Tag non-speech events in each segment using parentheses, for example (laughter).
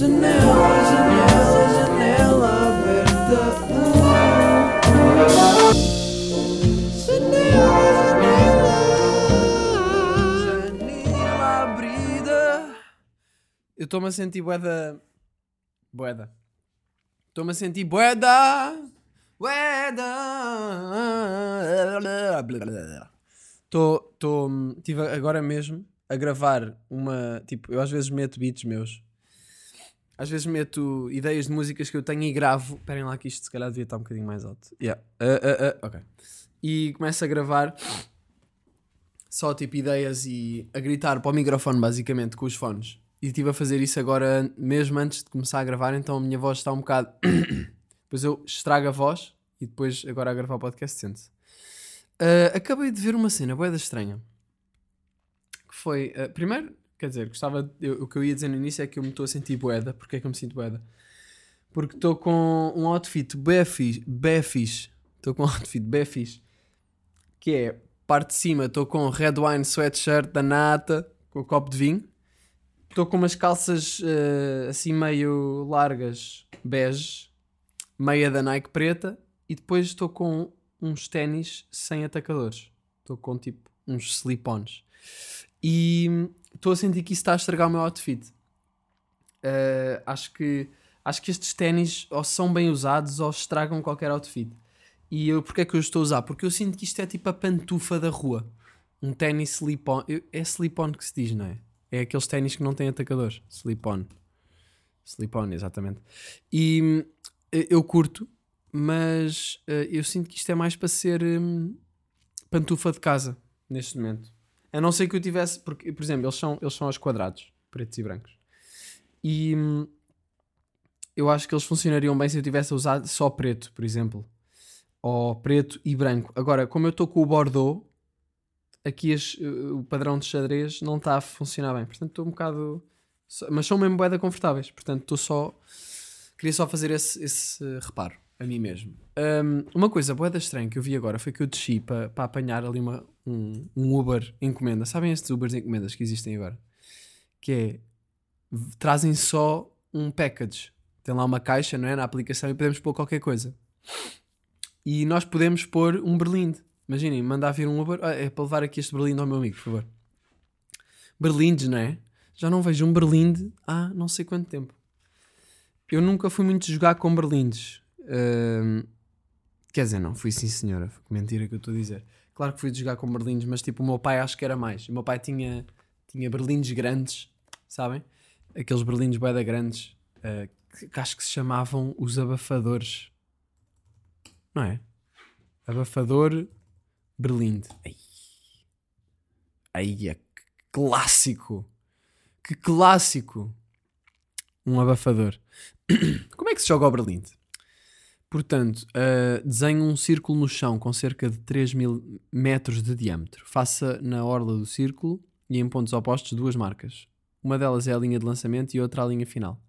Janela, janela, janela aberta. Janela, janela. Janela abrida. Eu estou-me a sentir boeda. Boeda. Estou-me a sentir boeda. Boeda. Estou. Estive agora mesmo a gravar uma. Tipo, eu às vezes meto beats meus. Às vezes meto ideias de músicas que eu tenho e gravo. Esperem lá que isto se calhar devia estar um bocadinho mais alto. Yeah. Uh, uh, uh, ok. E começo a gravar só tipo ideias e a gritar para o microfone basicamente com os fones. E estive a fazer isso agora mesmo antes de começar a gravar, então a minha voz está um bocado. (coughs) depois eu estrago a voz e depois agora a gravar o podcast sente-se. Uh, acabei de ver uma cena boeda estranha. Que foi. uh, primeiro, quer dizer, gostava. eu- o que eu ia dizer no início é que eu me estou a sentir boeda. Porquê é que eu me sinto boeda? Porque estou com um outfit fixe. Estou com um (laughs) outfit bem fixe. Que é, parte de cima, estou com red wine sweatshirt da nata, com o copo de vinho. Estou com umas calças eh, assim meio largas, bege, meia da Nike preta. E depois estou com uns ténis sem atacadores. Estou com tipo uns slip-ons. E estou a sentir que isso está a estragar o meu outfit. Uh, acho que acho que estes ténis ou são bem usados ou estragam qualquer outfit. E eu, porque é que eu estou a usar? Porque eu sinto que isto é tipo a pantufa da rua. Um ténis slip-on. É slip-on que se diz, não é? É aqueles ténis que não têm atacadores. Slip-on. Slip-on, exatamente. E hum, eu curto, mas uh, eu sinto que isto é mais para ser hum, pantufa de casa, neste momento. A não ser que eu tivesse, porque, por exemplo, eles são, eles são aos quadrados, pretos e brancos. E hum, eu acho que eles funcionariam bem se eu tivesse usado só preto, por exemplo. Ou preto e branco. Agora, como eu estou com o Bordeaux, aqui as- o padrão de xadrez não está a funcionar bem. Portanto, estou um bocado. Mas são mesmo boeda confortáveis. Portanto, estou só. Queria só fazer esse, esse reparo a mim mesmo. Hum, uma coisa boeda estranha que eu vi agora foi que eu desci para apanhar ali uma, um, um Uber encomenda. Sabem estes Ubers encomendas que existem agora? Que é. Trazem só um package. Tem lá uma caixa, não é? Na aplicação e podemos pôr qualquer coisa. E nós podemos pôr um berlinde. Imaginem, mandar vir um Uber. Ah, é para levar aqui este berlinde ao meu amigo, por favor. Berlindes, não é? Já não vejo um berlinde há não sei quanto tempo. Eu nunca fui muito jogar com berlindes. Quer dizer, não, fui sim senhora. Foi mentira que eu estou a dizer. Claro que fui jogar com berlindes, mas tipo o meu pai acho que era mais. O meu pai tinha, tinha berlindes grandes, sabem? Aqueles berlindes boeda grandes, ah, que, que acho que se chamavam os abafadores. Não é? Abafador berlinde. Ai, Ai é clássico! Que clássico! Um abafador. (coughs) Como é que se joga o berlinde? Portanto, uh, desenhe um círculo no chão com cerca de 3 mil metros de diâmetro. Faça na orla do círculo e em pontos opostos duas marcas. Uma delas é a linha de lançamento e outra a linha final.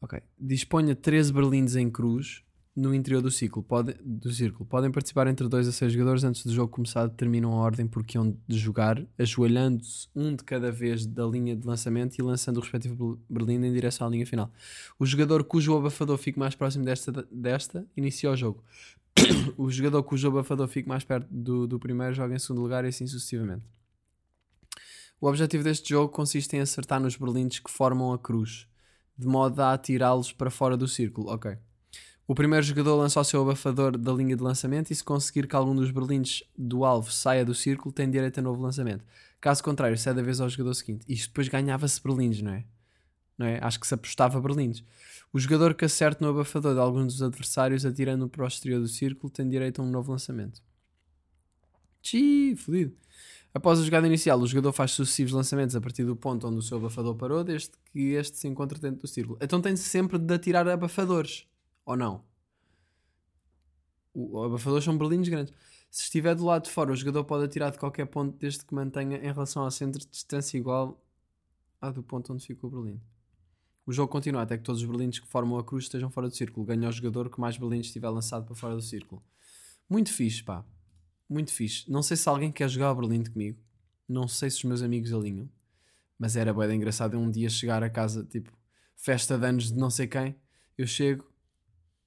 Ok. Disponha 13 berlindes em cruz no interior do círculo. Pode, do círculo. Podem participar entre 2 a 6 jogadores antes do jogo começar. Determinam a ordem por que hão de jogar, ajoelhando-se um de cada vez da linha de lançamento e lançando o respectivo berlinde em direção à linha final. O jogador cujo abafador fique mais próximo desta, desta inicia o jogo. (coughs) o jogador cujo abafador fique mais perto do, do primeiro joga em segundo lugar e assim sucessivamente. O objetivo deste jogo consiste em acertar nos berlindes que formam a cruz, de modo a atirá-los para fora do círculo. Ok. O primeiro jogador lança o seu abafador da linha de lançamento e se conseguir que algum dos berlindes do alvo saia do círculo, tem direito a novo lançamento. Caso contrário, cede a vez ao jogador seguinte. Isto depois ganhava-se berlindes, não é? não é? Acho que se apostava berlindes. O jogador que acerte no abafador de algum dos adversários atirando para o exterior do círculo tem direito a um novo lançamento. Xiii, fodido. Após a jogada inicial, o jogador faz sucessivos lançamentos a partir do ponto onde o seu abafador parou, desde que este se encontre dentro do círculo. Então tem sempre de atirar abafadores, ou não? O, abafadores são berlindes grandes. Se estiver do lado de fora, o jogador pode atirar de qualquer ponto desde que mantenha em relação ao centro de distância igual à do ponto onde ficou o berlinde. O jogo continua até que todos os berlindes que formam a cruz estejam fora do círculo. Ganha o jogador que mais berlindes tiver lançado para fora do círculo. Muito fixe, pá. Muito fixe. Não sei se alguém quer jogar o berlinde comigo. Não sei se os meus amigos alinham. Mas era de engraçado um dia chegar a casa, tipo, festa de anos de não sei quem. Eu chego,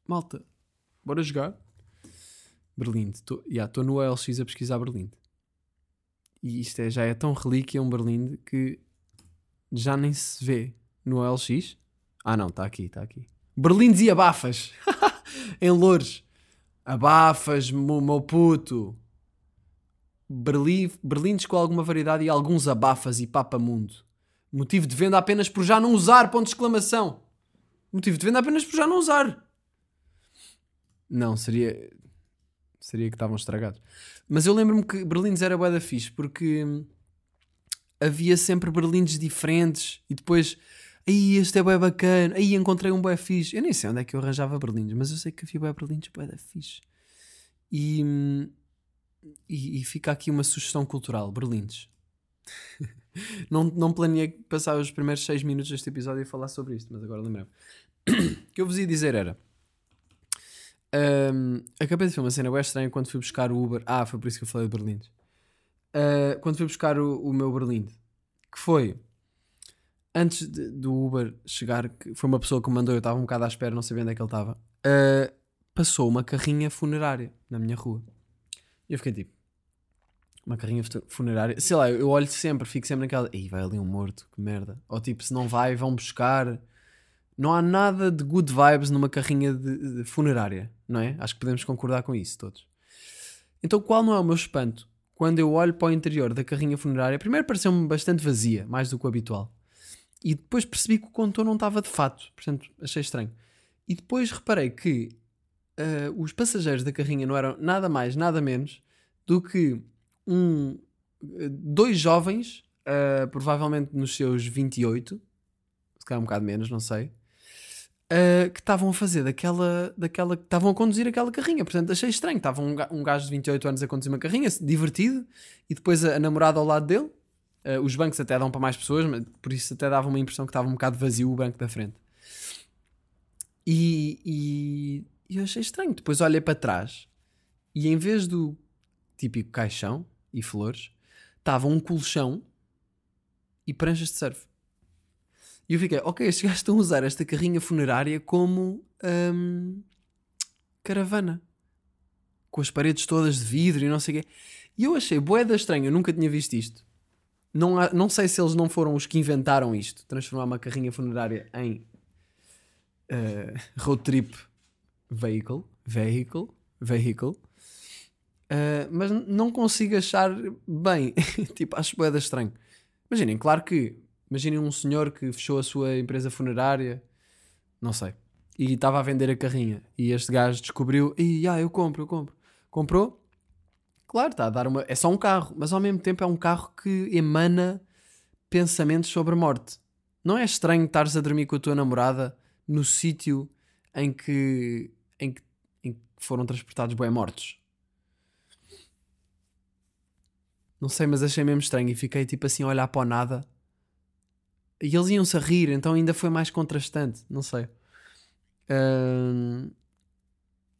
malta, bora jogar. Berlinde. Estou yeah, no OLX a pesquisar Berlinde. E isto é, já é tão relíquia um Berlinde que já nem se vê no OLX. Ah não, está aqui, está aqui. Berlindes e abafas. (laughs) em Loures. Abafas, meu puto. Berlim, berlindes com alguma variedade e alguns abafas e papamundo. Motivo de venda apenas por já não usar, ponto de exclamação. Motivo de venda apenas por já não usar. Não, seria... Seria que estavam estragados. Mas eu lembro-me que berlindes era bué da fixe, porque havia sempre berlindes diferentes e depois... Aí este é bué bacana, aí encontrei um bué fixe. Eu nem sei onde é que eu arranjava berlindes, mas eu sei que havia bué berlindes bué da fixe. E, e, e fica aqui uma sugestão cultural, berlindes. (laughs) não, não planeei passar os primeiros 6 minutos deste episódio e falar sobre isto, mas agora lembrei-me. (coughs) o que eu vos ia dizer era. Um, acabei de ver uma cena bem estranha quando fui buscar o Uber. Ah, foi por isso que eu falei de Berlim. Uh, quando fui buscar o, o meu Berlim, que foi antes de, do Uber chegar, que foi uma pessoa que me mandou, eu estava um bocado à espera, não sabia onde é que ele estava. Uh, passou uma carrinha funerária na minha rua. E eu fiquei tipo, uma carrinha funerária. Sei lá, eu olho sempre, fico sempre naquela. Ih, vai ali um morto, que merda. Ou tipo, se não vai, vão buscar. Não há nada de good vibes numa carrinha de, de funerária, não é? Acho que podemos concordar com isso todos. Então, qual não é o meu espanto? Quando eu olho para o interior da carrinha funerária, primeiro pareceu-me bastante vazia, mais do que o habitual. E depois percebi que o condutor não estava de fato, portanto, achei estranho. E depois reparei que uh, os passageiros da carrinha não eram nada mais, nada menos do que um, dois jovens, uh, provavelmente nos seus 28, se calhar um bocado menos, não sei, uh, que estavam a fazer daquela, daquela, estavam a conduzir aquela carrinha. Portanto, achei estranho. Estava um, um gajo de 28 anos a conduzir uma carrinha, divertido, e depois a, a namorada ao lado dele. Uh, os bancos até dão para mais pessoas, mas por isso até dava uma impressão que estava um bocado vazio o banco da frente. E, e, e eu achei estranho. Depois olhei para trás e em vez do típico caixão e flores, estava um colchão e pranchas de surf. E eu fiquei, ok, estes gajos estão a usar esta carrinha funerária como hum, caravana. Com as paredes todas de vidro e não sei o quê. E eu achei boeda estranho, eu nunca tinha visto isto. Não, há, não sei se eles não foram os que inventaram isto, transformar uma carrinha funerária em uh, road trip vehicle, vehicle, vehicle. Uh, mas não consigo achar bem. (laughs) tipo, acho boeda estranho. Imaginem, claro que Imaginem um senhor que fechou a sua empresa funerária, não sei, e estava a vender a carrinha. E este gajo descobriu, e ah, eu compro, eu compro. Comprou? Claro, está a dar uma. É só um carro, mas ao mesmo tempo é um carro que emana pensamentos sobre a morte. Não é estranho estares a dormir com a tua namorada no sítio em que, em que, em que foram transportados bem mortos? Não sei, mas achei mesmo estranho e fiquei tipo assim a olhar para o nada e eles iam-se a rir, então ainda foi mais contrastante, não sei.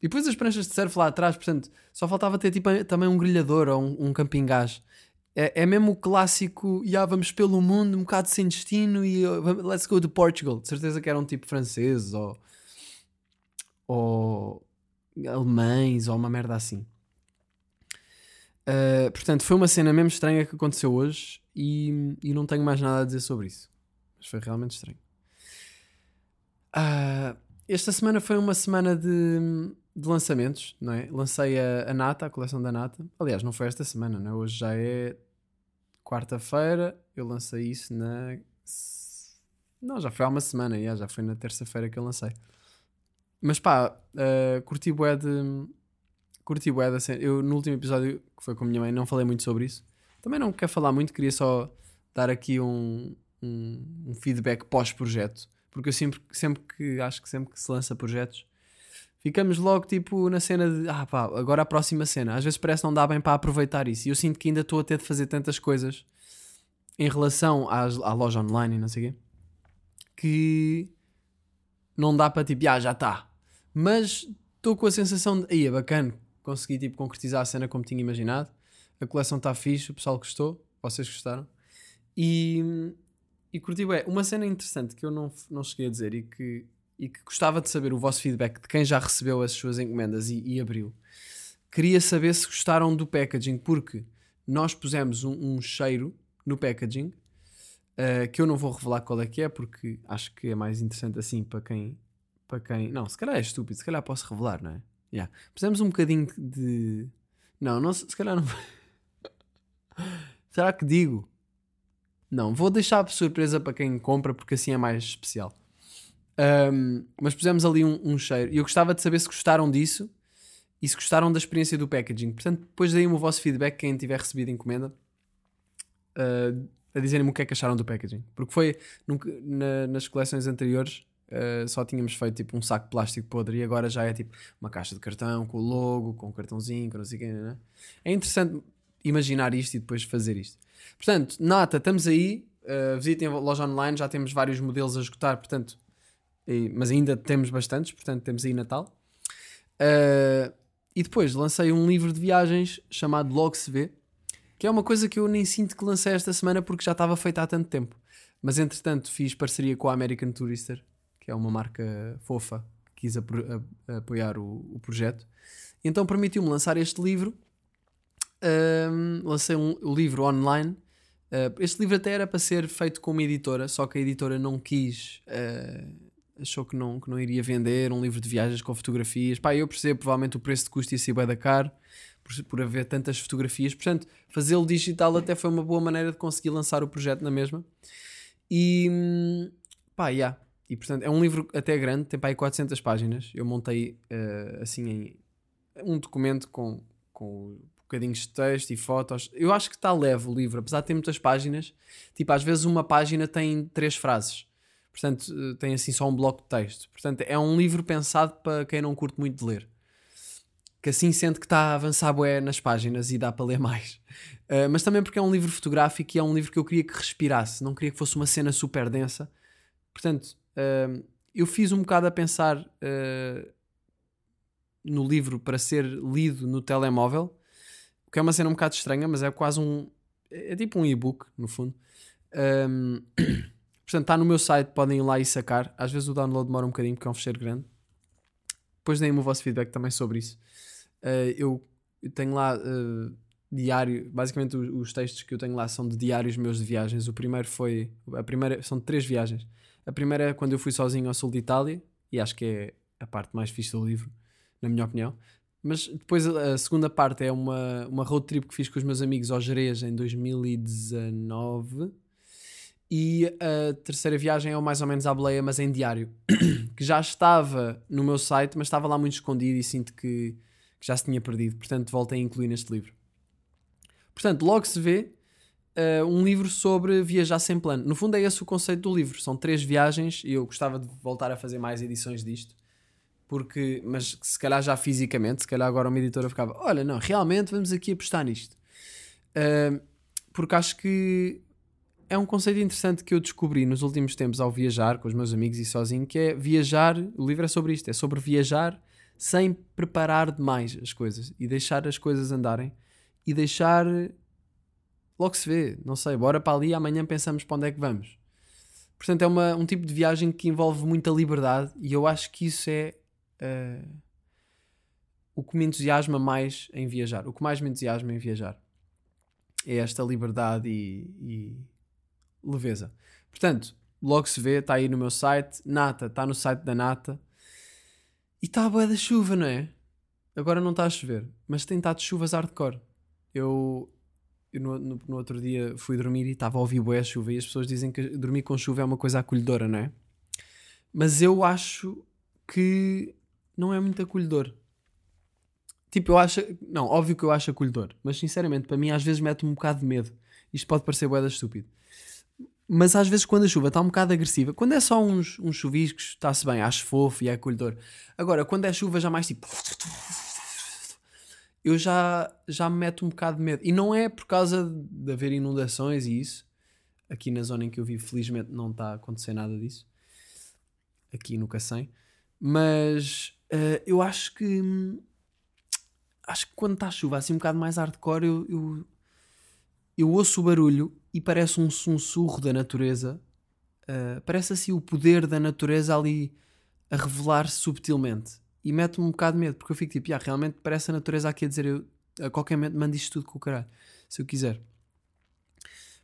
E depois as pranchas de surf lá atrás, portanto, só faltava ter tipo, também um grelhador ou um, um camping gás. É, é mesmo o clássico, já vamos pelo mundo, um bocado sem destino e uh, let's go to Portugal. De certeza que eram tipo franceses ou, ou alemães ou uma merda assim. Uh, portanto, foi uma cena mesmo estranha que aconteceu hoje e, e não tenho mais nada a dizer sobre isso. Mas foi realmente estranho. Uh, esta semana foi uma semana de, de lançamentos, não é? Lancei a, a, Nata, a coleção da Nata. Aliás, não foi esta semana, não é? Hoje já é quarta-feira. Eu lancei isso na. Não, já foi há uma semana, já, já foi na terça-feira que eu lancei. Mas pá, uh, curti bué de. Curti bué da cena. Eu no último episódio, que foi com a minha mãe, não falei muito sobre isso. Também não quero falar muito, queria só dar aqui um, um, um feedback pós-projeto. Porque eu sempre, sempre que acho que sempre que se lança projetos, ficamos logo tipo na cena de ah pá, agora a próxima cena. Às vezes parece não dá bem para aproveitar isso. E eu sinto que ainda estou a ter de fazer tantas coisas em relação às, à loja online e não sei o quê que não dá para tipo, ah, já está. Mas estou com a sensação de, aí é bacana, consegui tipo concretizar a cena como tinha imaginado. A coleção está fixe, o pessoal gostou, vocês gostaram. E, e curti bem. Uma cena interessante que eu não, não cheguei a dizer e que, e que gostava de saber o vosso feedback de quem já recebeu as suas encomendas e, e abriu. Queria saber se gostaram do packaging, porque nós pusemos um, um cheiro no packaging uh, que eu não vou revelar qual é que é, porque acho que é mais interessante assim para quem. Para quem. Não, se calhar é estúpido, se calhar posso revelar, não é? Yeah. Pusemos um bocadinho de. Não, não se calhar não. (laughs) Será que digo? Não, vou deixar surpresa para quem compra porque assim é mais especial. Um, mas pusemos ali um, um cheiro e eu gostava de saber se gostaram disso e se gostaram da experiência do packaging. Portanto, depois deem-me o vosso feedback, quem tiver recebido encomenda, uh, a dizerem-me o que é que acharam do packaging. Porque foi na, nas coleções anteriores. Uh, só tínhamos feito tipo um saco de plástico podre e agora já é tipo uma caixa de cartão com o logo, com o cartãozinho, com não sei né? É interessante imaginar isto e depois fazer isto. Portanto, nata, estamos aí. Uh, visitem a loja online, já temos vários modelos a esgotar, portanto, e, mas ainda temos bastantes, portanto, temos aí Natal. Uh, e depois lancei um livro de viagens chamado Logo Se Vê, que é uma coisa que eu nem sinto que lancei esta semana porque já estava feita há tanto tempo. Mas entretanto fiz parceria com a American Tourister, que é uma marca fofa que quis apoiar o, o projeto. Então permitiu-me lançar este livro um, lancei um, livro online. Uh, este livro até era para ser feito com uma editora, só que a editora não quis, uh, achou que não, que não iria vender um livro de viagens com fotografias. Pá, eu percebo, provavelmente o preço de custo ia ser bem da caro por, por haver tantas fotografias. Portanto, fazê-lo digital até foi uma boa maneira de conseguir lançar o projeto na mesma. E pá, yeah. E portanto, é um livro até grande, tem pá aí 400 páginas. Eu montei uh, assim um documento com, com bocadinhos de texto e fotos. Eu acho que está leve o livro, apesar de ter muitas páginas. Tipo, às vezes uma página tem três frases. Portanto, eh, tem assim só um bloco de texto. Portanto, é um livro pensado para quem não curte muito de ler. Que assim sente que está a avançar bué nas páginas e dá para ler mais. Uh, mas também porque é um livro fotográfico e é um livro que eu queria que respirasse. Não queria que fosse uma cena super densa. Portanto, uh, eu fiz um bocado a pensar uh, no livro para ser lido no telemóvel que é uma cena um bocado estranha, mas é quase um. É tipo um e-book, no fundo. Um, (coughs) portanto, está no meu site, podem ir lá e sacar. Às vezes o download demora um bocadinho porque é um fecheiro grande. Depois deem-me o vosso feedback também sobre isso. Uh, eu, eu, tenho lá uh, diário, basicamente os, os, textos que eu tenho lá são de diários meus de viagens. O primeiro foi. A primeira, são três viagens. A primeira é quando eu fui sozinho ao sul de Itália, e acho que é a parte mais fixe do livro, na minha opinião. Mas depois a segunda parte é uma, uma road trip que fiz com os meus amigos ao Jerez em 2019. E a terceira viagem é mais ou menos à boleia, mas em diário. (clears throat) que já estava no meu site, mas estava lá muito escondido e sinto que, que já se tinha perdido. Portanto, voltei a incluir neste livro. Portanto, logo se vê uh, um livro sobre viajar sem plano. No fundo, é esse o conceito do livro. São três viagens e eu gostava de voltar a fazer mais edições disto porque, mas se calhar já fisicamente, se calhar agora uma editora ficava, olha, não, realmente vamos aqui apostar nisto. Uh, porque acho que é um conceito interessante que eu descobri nos últimos tempos ao viajar com os meus amigos e sozinho, que é viajar, o livro é sobre isto, é sobre viajar sem preparar demais as coisas e deixar as coisas andarem e deixar logo se vê, não sei, bora para ali amanhã pensamos para onde é que vamos. Portanto, é uma, um tipo de viagem que envolve muita liberdade e eu acho que isso é uh, o que me entusiasma mais em viajar. O que mais me entusiasma em viajar é esta liberdade e, e leveza. Portanto, logo se vê, está aí no meu site. Nata, está no site da Nata. E está a boa da chuva, não é? Agora não está a chover, mas tem estado chuvas hardcore. Eu, eu no, no, no, outro dia fui dormir e estava a ouvir boa chuva e as pessoas dizem que dormir com chuva é uma coisa acolhedora, não é? Mas eu acho que não é muito acolhedor. Tipo, eu acho. Não, óbvio que eu acho acolhedor, mas sinceramente, para mim, às vezes mete-me um bocado de medo. Isto pode parecer boeda estúpido. Mas às vezes, quando a chuva está um bocado agressiva, quando é só uns, uns chuviscos, está-se bem, acho fofo e é acolhedor. Agora, quando é chuva já mais tipo. Eu já, já me meto um bocado de medo. E não é por causa de haver inundações e isso. Aqui na zona em que eu vivo, felizmente, não está a acontecer nada disso. Aqui no Cacém. Mas Uh, eu acho que. Acho que quando está chuva assim um bocado mais hardcore, eu, eu, eu ouço o barulho e parece um sussurro da natureza Uh, parece assim o poder da natureza ali a revelar-se subtilmente. E mete-me um bocado de medo, porque eu fico tipo, yeah, realmente parece a natureza aqui a dizer eu a qualquer momento mando isto tudo com o caralho, se eu quiser.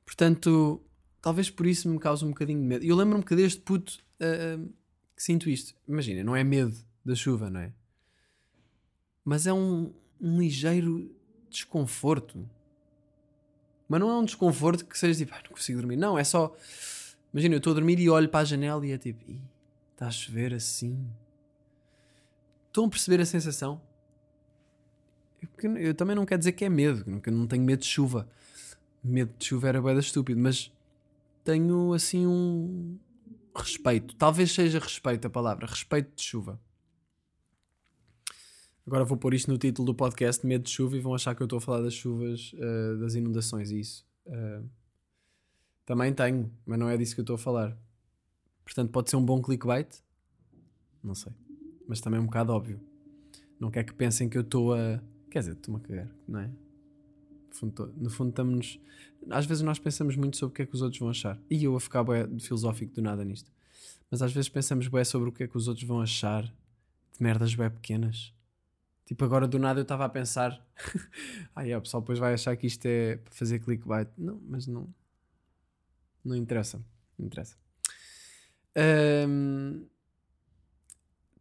Portanto, talvez por isso me cause um bocadinho de medo. E eu lembro-me que desde puto uh, que sinto isto. Imagina, não é medo da chuva, não é? Mas é um, um ligeiro desconforto. Mas não é um desconforto que seja tipo, ah, não consigo dormir. Não, é só. Imagina, eu estou a dormir e olho para a janela e é tipo, está a chover assim. Estão a perceber a sensação? Eu, eu, também não quero dizer que é medo, eu não tenho medo de chuva. Medo de chuva era bem estúpido, mas tenho assim um respeito. Talvez seja respeito a palavra, respeito de chuva. Agora vou pôr isto no título do podcast, Medo de Chuva, e vão achar que eu estou a falar das chuvas, uh, das inundações e isso. Uh, também tenho, mas não é disso que eu estou a falar. Portanto, pode ser um bom clickbait? Não sei. Mas também é um bocado óbvio. Não quer que pensem que eu estou a. Quer dizer, estou-me a cagar, não é? No fundo, no fundo estamos. Às vezes nós pensamos muito sobre o que é que os outros vão achar. E eu a ficar bué filosófico do nada nisto. Mas às vezes pensamos bem sobre o que é que os outros vão achar de merdas bem pequenas. Tipo, agora do nada eu estava a pensar. (laughs) ah, é, o pessoal depois vai achar que isto é para fazer clickbait. Não, mas não. Não interessa. Não interessa. Um,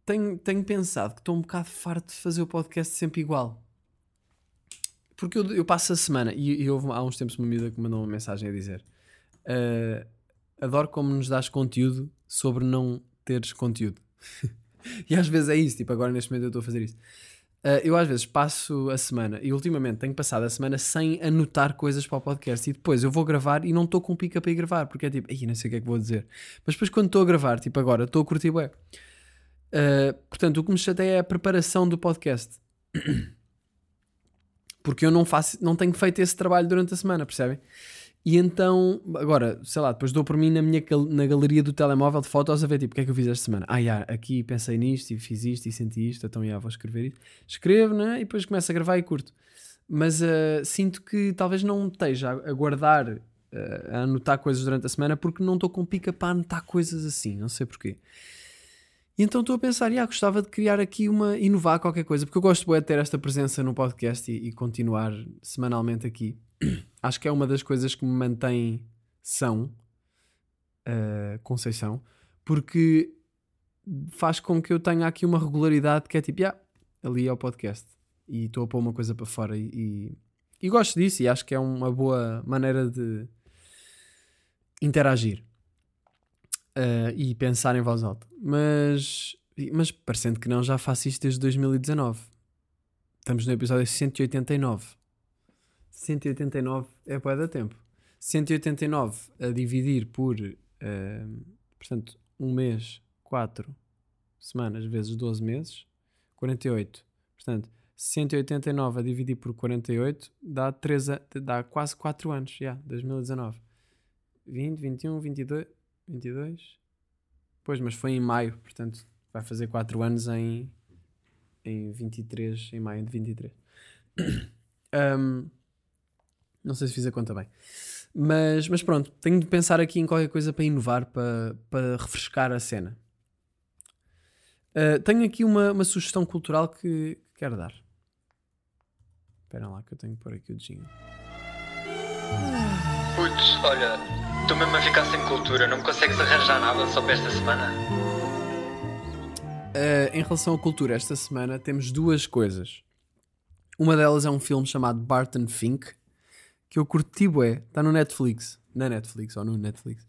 tenho, tenho pensado que estou um bocado farto de fazer o podcast sempre igual. Porque eu, eu passo a semana, e, e houve há uns tempos uma amiga que mandou uma mensagem a dizer: uh, Adoro como nos dás conteúdo sobre não teres conteúdo. (laughs) e às vezes é isso, tipo, agora neste momento eu estou a fazer isso. Uh, eu às vezes passo a semana, e ultimamente tenho passado a semana sem anotar coisas para o podcast, e depois eu vou gravar e não estou com pica para ir gravar, porque é tipo, ai, não sei o que é que vou dizer. Mas depois quando estou a gravar, tipo agora, estou a curtir bem. Uh, portanto, o que me chateia é a preparação do podcast. (clears throat) Porque eu não faço, não tenho feito esse trabalho durante a semana, percebem? E então, agora, sei lá, depois dou por mim na minha na galeria do telemóvel de fotos a ver tipo, o que é que eu fiz esta semana? Ah, já, aqui pensei nisto e fiz isto e senti isto, então já vou escrever isto. Escrevo, né? E depois começo a gravar e curto. Mas uh, sinto que talvez não esteja a guardar, uh, a anotar coisas durante a semana porque não estou com pica para anotar coisas assim, não sei porquê. E então estou a pensar, ah, gostava de criar aqui uma, inovar qualquer coisa, porque eu gosto de ter esta presença no podcast e, e continuar semanalmente aqui. (clears throat) Acho que é uma das coisas que me mantém são, uh, Conceição, porque faz com que eu tenha aqui uma regularidade que é tipo, ah, ali é o podcast e estou a pôr uma coisa para fora e, e, e gosto disso e acho que é uma boa maneira de interagir uh, e pensar em voz alta. Mas, mas parecendo que não, já faço isto desde 2019. Estamos no episódio 189. 189 é para dar tempo. 189 a dividir por, uh, portanto, um mês, 4 semanas vezes 12 meses, 48. Portanto, 189 a dividir por 48 dá, 3 a, dá quase 4 anos, já, yeah, 2019. 20, 21, 22. 22? Pois, mas foi em maio, portanto vai fazer 4 anos em, em 23, em maio de 23. um, (coughs) não sei se fiz a conta bem. Mas, mas pronto, tenho de pensar aqui em qualquer coisa para inovar, para, para refrescar a cena. Uh, tenho aqui uma, uma sugestão cultural que, que quero dar. Espera lá que eu tenho que pôr aqui o jingle. Putz, olha, estou mesmo a ficar sem cultura, não me consegues arranjar nada só para esta semana? Uh, em relação à cultura, esta semana temos duas coisas. Uma delas é um filme chamado Barton Fink, que eu curti bué, está no Netflix, na Netflix ou no Netflix,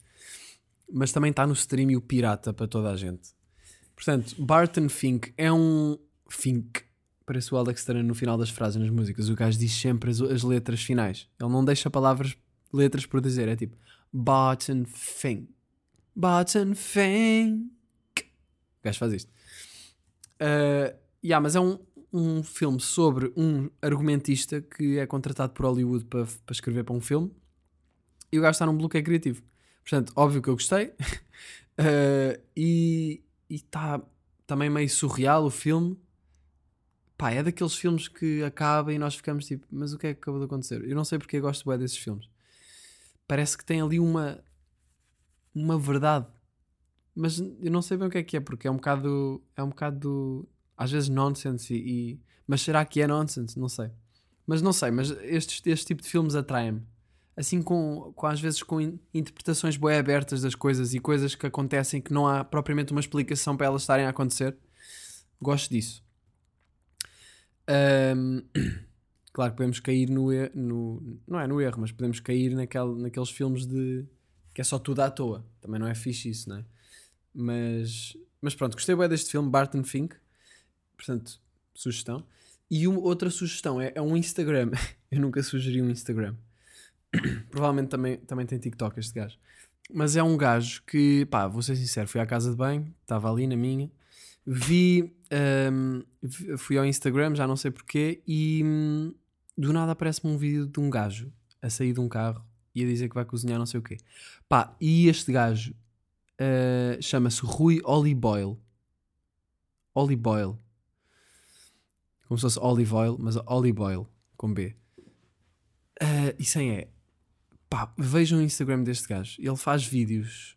mas também está no stream e o pirata para toda a gente. Portanto, Barton Fink é um Fink, parece o Alex Turner no final das frases nas músicas, o gajo diz sempre as, as letras finais, ele não deixa palavras, letras por dizer, é tipo Barton Fink, Barton Fink, o gajo faz isto. Uh, yeah, mas é um, um filme sobre um argumentista que é contratado por Hollywood para, para escrever para um filme e o gajo está num bloqueio criativo. Portanto, óbvio que eu gostei uh, (laughs) e está também meio surreal o filme. Pá, é daqueles filmes que acaba e nós ficamos tipo, mas o que é que acabou de acontecer? Eu não sei porque eu gosto bem desses filmes. Parece que tem ali uma uma verdade. Mas eu não sei bem o que é que é, porque é um bocado. É um bocado. Às vezes nonsense e. e- mas será que é nonsense? Não sei. Mas não sei, mas estes, este tipo de filmes atraem-me. Assim com, com às vezes com in- interpretações bem abertas das coisas e coisas que acontecem que não há propriamente uma explicação para elas estarem a acontecer. Gosto disso. Ahm, (clears throat) claro que podemos cair no, no não é no erro, mas podemos cair naquele, naqueles filmes de que é só tudo à toa. Também não é fixe isso, não é? Mas, mas pronto, gostei bem deste filme, Barton Fink. Portanto, sugestão. E uma, outra sugestão é, é um Instagram. (laughs) Eu nunca sugeri um Instagram. (coughs) Provavelmente também, também tem TikTok este gajo. Mas é um gajo que, pá, vou ser sincero, fui à casa de banho, estava ali na minha, vi, vi- fui ao Instagram, já não sei porquê, e hum, do nada aparece-me um vídeo de um gajo a sair de um carro e a dizer que vai cozinhar não sei o quê. Pá, e este gajo ah, chama-se Rui Oliboil. Oliboil. Como se fosse olive oil, mas oliboil, com B. Ah, e sem E. Pá, vejam o Instagram deste gajo. Ele faz vídeos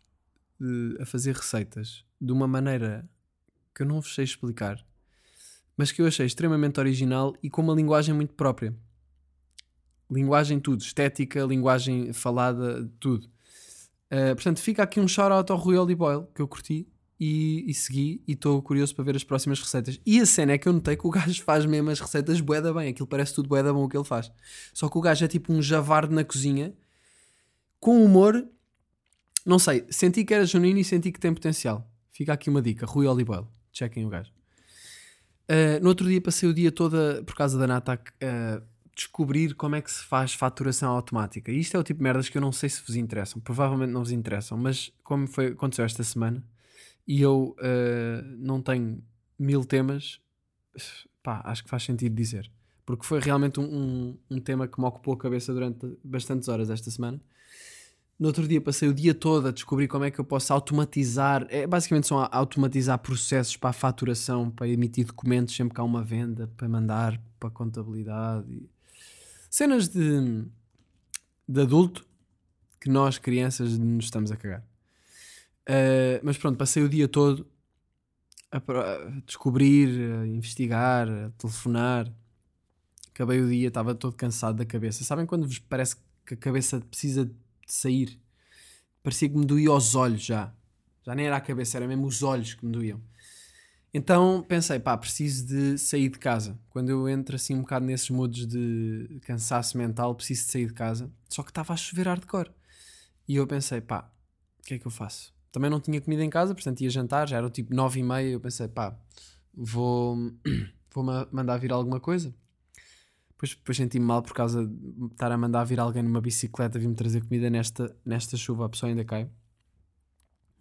de- a fazer receitas de uma maneira que eu não vos sei explicar, mas que eu achei extremamente original e com uma linguagem muito própria. Linguagem tudo, estética, linguagem falada, tudo. Uh, portanto, fica aqui um shout-out ao Rui Oliboil, que eu curti e, e segui e estou curioso para ver as próximas receitas. E a cena é que eu notei que o gajo (laughs) faz mesmo as receitas bué da bem, aquilo parece tudo bué da bom o que ele faz. Só que o gajo é tipo um javarde na cozinha, com humor, não sei, senti que era genuíno e senti que tem potencial. Fica aqui uma dica, Rui Oliboil, chequem o gajo. Uh, no outro dia passei o dia todo, por causa da Natac, a descobrir como é que se faz faturação automática. E isto é o tipo de merdas que eu não sei se vos interessam. Provavelmente não vos interessam, mas como foi, aconteceu esta semana e eu uh, não tenho mil temas, pá, acho que faz sentido dizer. Porque foi realmente um, um, um tema que me ocupou a cabeça durante bastantes horas esta semana. No outro dia passei o dia todo a descobrir como é que eu posso automatizar. É, basicamente são automatizar processos para a faturação, para emitir documentos sempre que há uma venda, para mandar para a contabilidade. Cenas de, de adulto que nós, crianças, nos estamos a cagar. Uh, mas pronto, passei o dia todo a, descobrir, a investigar, a telefonar. Acabei o dia, estava todo cansado da cabeça. Sabem quando vos parece que a cabeça precisa de sair? Parecia que me doía os olhos já. Já nem era a cabeça, era mesmo os olhos que me doíam. Então pensei, pá, preciso de sair de casa. Quando eu entro assim um bocado nesses modos de cansaço mental, preciso de sair de casa. Só que estava a chover hardcore. E eu pensei, pá, o que é que eu faço? Também não tinha comida em casa, portanto ia jantar, já era tipo nove e meia. Eu pensei, pá, vou, (clears throat) vou ma- mandar vir alguma coisa. Depois, depois senti-me mal por causa de estar a mandar vir alguém numa bicicleta vir-me trazer comida nesta, nesta chuva, a pessoa ainda cai.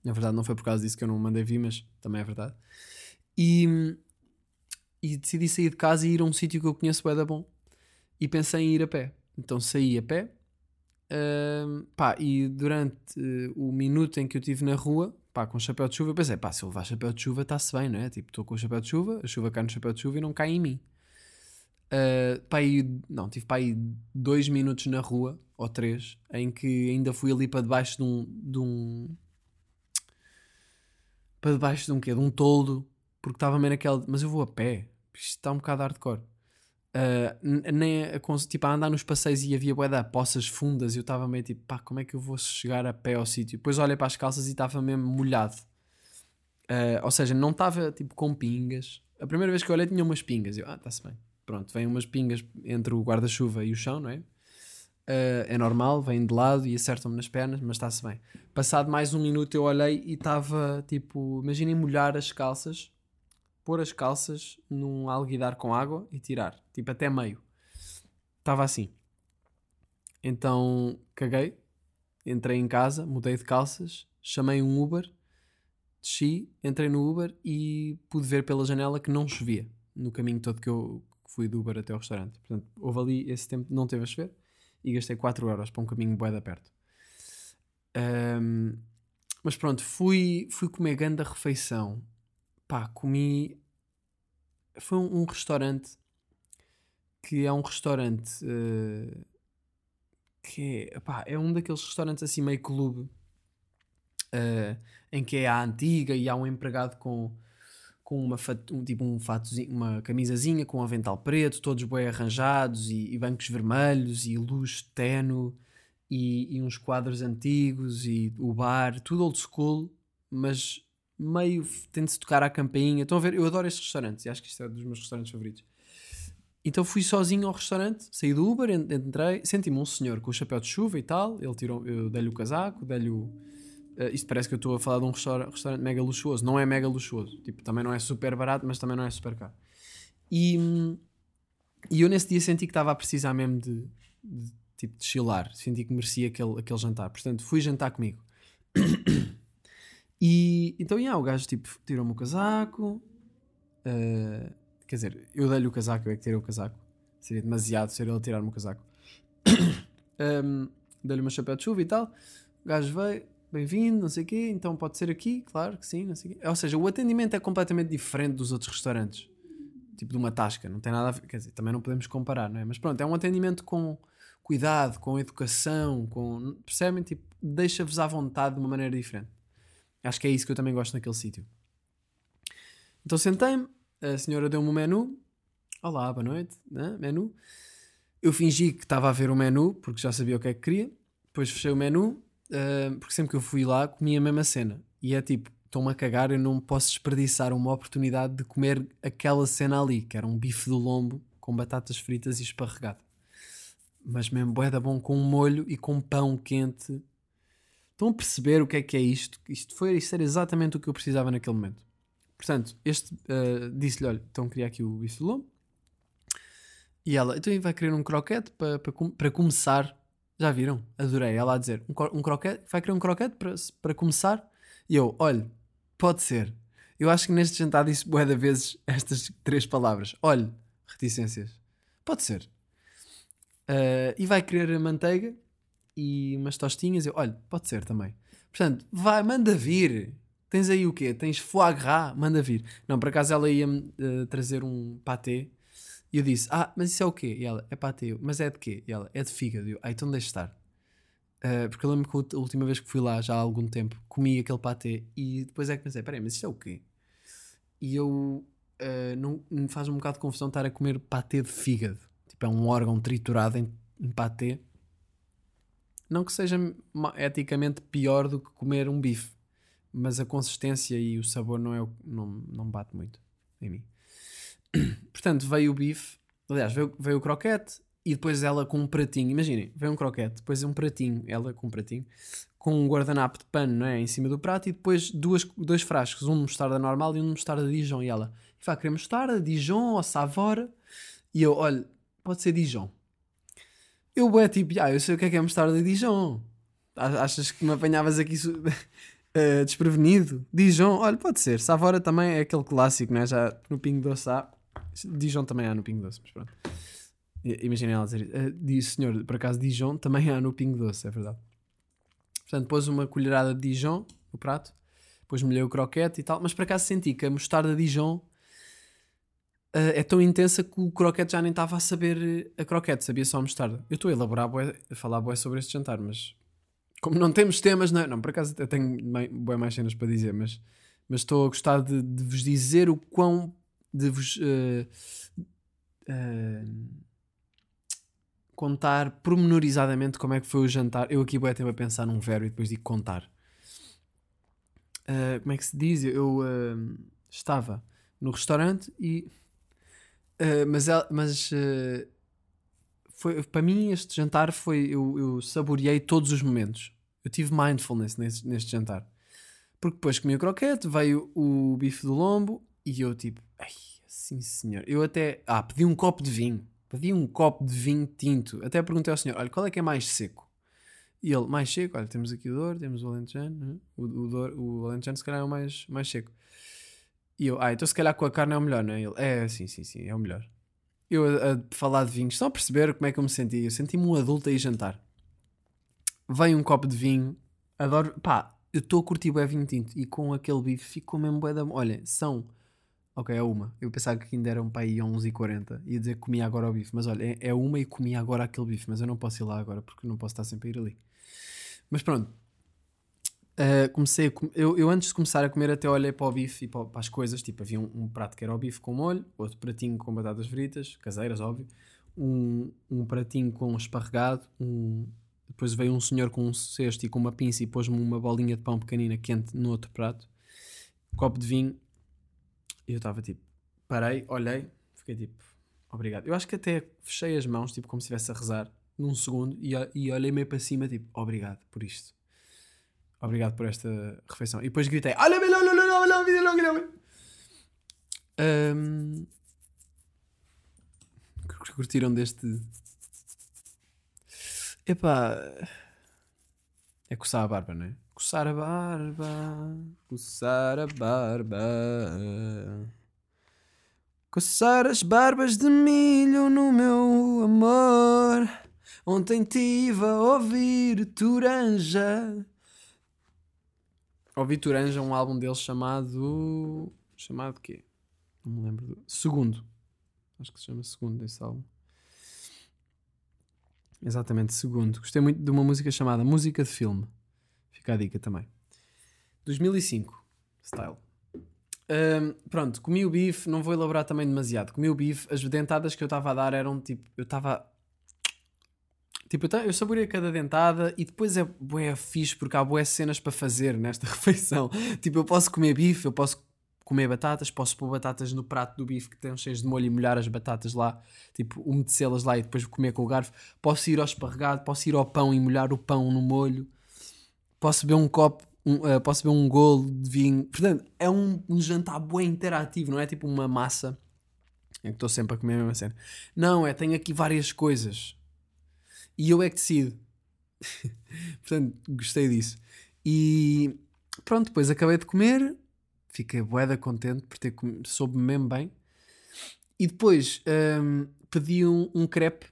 Na verdade, não foi por causa disso que eu não mandei vir, mas também é verdade. E, e decidi sair de casa e ir a um sítio que eu conheço bem da bom. E pensei em ir a pé. Então saí a pé. Pá, e durante eh, o minuto em que eu estive na rua, pá, com chapéu de chuva, eu pensei, pá, se eu levar chapéu de chuva está-se bem, não é? Tipo, estou com o chapéu de chuva, a chuva cai no chapéu de chuva e não cai em mim. Uh, pá, não, tive para aí dois minutos na rua, ou três, em que ainda fui ali para debaixo de um. De um para debaixo de um quê? De um toldo, porque estava meio naquela. Mas eu vou a pé, isto está um bocado hardcore. Uh, nem a, tipo, a andar nos passeios e havia de poças fundas e eu estava meio tipo, pá, como é que eu vou chegar a pé ao sítio? Depois olhei para as calças e estava mesmo molhado. Uh, ou seja, não estava tipo com pingas. A primeira vez que eu olhei tinha umas pingas. Eu, ah, está-se bem. Pronto, vem umas pingas entre o guarda-chuva e o chão, não é? Uh, é normal, vem de lado e acertam-me nas pernas, mas está-se bem. Passado mais um minuto eu olhei e estava tipo, imaginem molhar as calças, pôr as calças num alguidar com água e tirar, tipo até meio. Estava assim. Então caguei, entrei em casa, mudei de calças, chamei um Uber, desci, entrei no Uber e pude ver pela janela que não chovia no caminho todo que eu fui do Uber até ao restaurante. Portanto, houve ali esse tempo, não teve a chover e gastei 4 euros para um caminho bué da perto. Ahm, mas pronto, fui, fui comer ganda refeição. Pá, comi. Foi um, um restaurante que é um restaurante eh, que é, pá, é um daqueles restaurantes assim meio clube eh, em que é a antiga e há um empregado com, com uma, um, tipo um fatozinho, uma camisazinha com um avental preto, todos bem arranjados e, e bancos vermelhos e luz tenue e, e uns quadros antigos e o bar, tudo old school, mas meio tem-se tocar à campainha. Estão a ver? Eu adoro estes restaurantes e acho que isto é dos meus restaurantes favoritos. Então fui sozinho ao restaurante, saí do Uber, en- entrei, senti-me um senhor com o chapéu de chuva e tal. Ele tirou, eu dei-lhe o casaco, dei-lhe o. eh, isto parece que eu estou a falar de um restaura- restaurante mega luxuoso. Não é mega luxuoso. Tipo, também não é super barato, mas também não é super caro. E, e eu nesse dia senti que estava a precisar mesmo de, de, tipo, de chilar. Senti que merecia aquele, aquele jantar. Portanto, fui jantar comigo. (coughs) E então, yeah, o gajo tipo, tirou-me o casaco. eh, quer dizer, eu dei-lhe o casaco, eu é que tirei o casaco. Seria demasiado ser ele tirar-me o casaco. (coughs) Um, dei-lhe uma chapéu de chuva e tal. O gajo veio, bem-vindo, não sei o quê. Então pode ser aqui, claro que sim, não sei o quê. Ou seja, o atendimento é completamente diferente dos outros restaurantes. Tipo de uma tasca, não tem nada a ver. Quer dizer, também não podemos comparar, não é? Mas pronto, é um atendimento com cuidado, com educação, com. Percebem? Tipo, deixa-vos à vontade de uma maneira diferente. Acho que é isso que eu também gosto naquele sítio. Então sentei-me, a senhora deu-me o menu. Olá, boa noite, né? menu. Eu fingi que estava a ver o menu, porque já sabia o que é que queria. Depois fechei o menu, ah, porque sempre que eu fui lá comia a mesma cena. E é tipo, estou-me a cagar, eu não posso desperdiçar uma oportunidade de comer aquela cena ali, que era um bife do lombo com batatas fritas e esparregado. Mas mesmo bué da bom com um molho e com pão quente. Estão a perceber o que é que é isto? Isto, foi, isto era exatamente o que eu precisava naquele momento. Portanto, este ah, disse-lhe: olha, então queria aqui o bife do lombo. E ela, então vai querer um croquete para para com- para começar. Já viram? Adorei. Ela a dizer: um, um croquete, vai querer um croquete para, para começar? E eu, olha, pode ser. Eu acho que neste jantar disse bué de vezes estas três palavras. Olhe, reticências. Pode ser. Ah, e vai querer manteiga e umas tostinhas. Eu, olha, pode ser também. Portanto, vai, manda vir. Tens aí o quê? Tens foie gras? Manda vir. Não, por acaso ela ia-me eh, trazer um pâté. E eu disse, ah, mas isso é o quê? E ela, é pâté. Mas é de quê? E ela, é de fígado. E eu, ah, então deixa estar. Eh, porque eu lembro que a última vez que fui lá, já há algum tempo, comi aquele pâté e depois é que pensei, peraí, mas isto é o quê? E eu, eh, não, me faz um bocado de confusão estar a comer pâté de fígado. Tipo, é um órgão triturado em, em pâté. Não que seja eticamente pior do que comer um bife, mas a consistência e o sabor não, é, o- não, não bate muito em mim. (clears throat) Portanto, veio o bife, aliás, veio, veio o croquete e depois ela com um pratinho. Imaginem, veio um croquete, depois um pratinho, ela com um pratinho, com um guardanapo de pano não é, em cima do prato e depois duas, dois frascos, um de mostarda normal e um de mostarda Dijon. E ela, vai querer mostarda, Dijon ou Savora? E eu, olha, pode ser Dijon. Eu é tipo, ah, eu sei o que é que é mostarda de Dijon. Achas que me apanhavas aqui (laughs) eh, desprevenido? Dijon, olha, pode ser. Savora também é aquele clássico, né? Já no Pingo Doce há. Dijon também há no Pingo Doce, mas pronto. Imaginem ela dizer. Eh, diz, senhor, por acaso Dijon também há no Pingo Doce, é verdade. Portanto, pôs uma colherada de Dijon no prato, depois molhei o croquete e tal, mas por acaso senti que a mostarda Dijon eh, é tão intensa que o croquete já nem estava a saber eh, a croquete, sabia só a mostarda. Eu estou a elaborar, a falar bué sobre este jantar, mas como não temos temas, não, não por acaso até tenho bué mais cenas para dizer, mas mas estou a gostar de, de vos dizer o quão de vos eh, eh, contar pormenorizadamente como é que foi o jantar. Eu aqui bué tempo a pensar num verbo e depois digo contar. Eh, como é que se diz? Eu eh, estava no restaurante e Uh, mas mas uh, foi, para mim este jantar foi eu, eu saboreei todos os momentos. Eu tive mindfulness neste, neste jantar. Porque depois comi o croquete veio o bife do lombo e eu tipo ai, sim senhor. Eu até ah, pedi um copo de vinho. Pedi um copo de vinho tinto. Até perguntei ao senhor olha qual é que é mais seco? E ele mais seco? Olha temos aqui o Douro temos o Alentejano né? o, o, o Alentejano se calhar é o mais, mais seco e eu, ah, então se calhar com a carne é o melhor, não é? Ele, é, sim, sim, sim, é o melhor. Eu a, a falar de vinhos, estão a perceber como é que eu me senti? Eu senti-me um adulto a ir jantar. Vem um copo de vinho, adoro, pá, eu estou a curtir bué vinho tinto e com aquele bife ficou mesmo bué da... Olha, são, ok, é uma. Eu pensava que ainda eram para aí 11h40, ia dizer que comia agora o bife, mas olha, é, é uma e comia agora aquele bife, mas eu não posso ir lá agora porque não posso estar sempre a ir ali. Mas pronto, Uh, comecei com- eu, eu antes de começar a comer até olhei para o bife e para, para as coisas, tipo, havia um, um prato que era o bife com molho, outro pratinho com batatas fritas, caseiras, óbvio, um, um pratinho com esparregado, um, depois veio um senhor com um cesto e com uma pinça e pôs-me uma bolinha de pão pequenina quente no outro prato, copo de vinho, e eu estava tipo, parei, olhei, fiquei tipo, obrigado. Eu acho que até fechei as mãos, tipo, como se estivesse a rezar, num segundo, e, e olhei meio para cima, tipo, obrigado por isto. Obrigado por esta refeição. E depois gritei: Olha, olha, olha, olha, olha, olha, olha, olha. Cur- Curtiram deste. Epá. É coçar a barba, não é? Coçar a barba. Coçar a barba. Coçar as barbas de milho no meu amor. Ontem tive a ouvir Turanja. Ouvi Turanja, um álbum deles chamado. Chamado quê? Não me lembro. Do... Segundo. Acho que se chama Segundo esse álbum. Exatamente, Segundo. Gostei muito de uma música chamada Música de Filme. Fica a dica também. 2005. Style. Ahm, pronto, comi o bife, não vou elaborar também demasiado. Comi o bife, as dentadas que eu estava a dar eram tipo. Eu estava. Tipo, eu, saboreei cada dentada e depois é bué fixe porque há bué cenas para fazer nesta (laughs) refeição. Tipo, eu posso comer bife, eu posso comer batatas, posso pôr batatas no prato do bife que tem cheios de molho e molhar as batatas lá, tipo, umedecê-las lá e depois comer com o garfo. Posso ir ao esparregado, posso ir ao pão e molhar o pão no molho. Posso beber um copo, um, eh, posso beber um golo de vinho. Portanto, é um, um jantar bué interativo, não é tipo uma massa em que estou sempre a comer a mesma cena. Não, é, tenho aqui várias coisas e eu é que decido. (laughs) Portanto, gostei disso. E pronto, depois acabei de comer, fiquei boeda contente por ter comido, soube mesmo bem. E depois hum, pedi um, um crepe,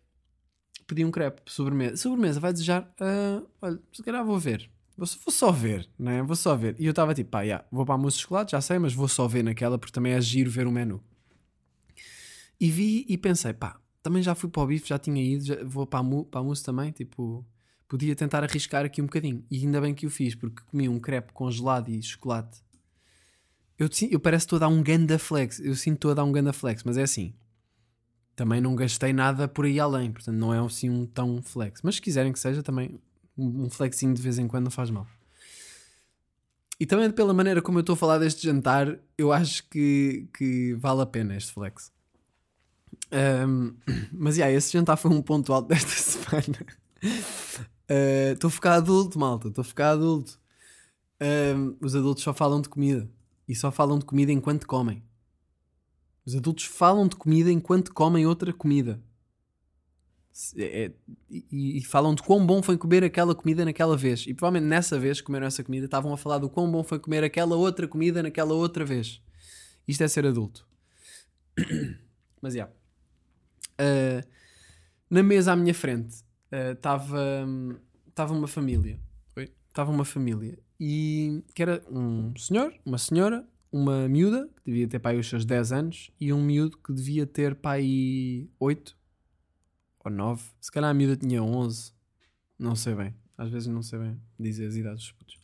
pedi um crepe, sobremesa. Sobremesa, vai desejar? Ah, olha, se calhar vou ver. Vou, vou só ver, não é? Vou só ver. E eu estava tipo, pá, yeah, vou para a mousse de chocolate, já sei, mas vou só ver naquela porque também é giro ver o menu. E vi e pensei, pá, também já fui para o bife, já tinha ido, já vou para a, mu, para a mousse também, tipo, podia tentar arriscar aqui um bocadinho. E ainda bem que o fiz, porque comi um crepe congelado e chocolate. Eu, eu parece que estou a dar um ganda flex, eu sinto que a dar um ganda flex, mas é assim. Também não gastei nada por aí além, portanto não é assim um tão flex. Mas se quiserem que seja, também um um flexinho de vez em quando não faz mal. E também pela maneira como eu estou a falar deste jantar, eu acho que, que vale a pena este flex. Um, (clears throat) mas yeah, esse jantar foi um ponto alto (laughs) desta semana. Uh, Estou a ficar adulto, malta. Estou a ficar adulto. Um, os adultos só falam de comida. E só falam de comida enquanto comem. Os adultos falam de comida enquanto comem outra comida. É- é- e, e falam de quão bom foi comer aquela comida naquela vez. E provavelmente nessa vez que comeram essa comida estavam a falar do quão bom foi comer aquela outra comida naquela outra vez. Isto é ser adulto. (clears throat) Mas já. Uh, na mesa à minha frente estava estava uma família. Estava uma família. E que era um senhor, uma senhora, uma miúda, que devia ter pai os seus 10 anos, e um miúdo que devia ter pai 8 ou 9. Se calhar a miúda tinha 11. Não sei bem. Às vezes não sei bem dizer as idades dos putos.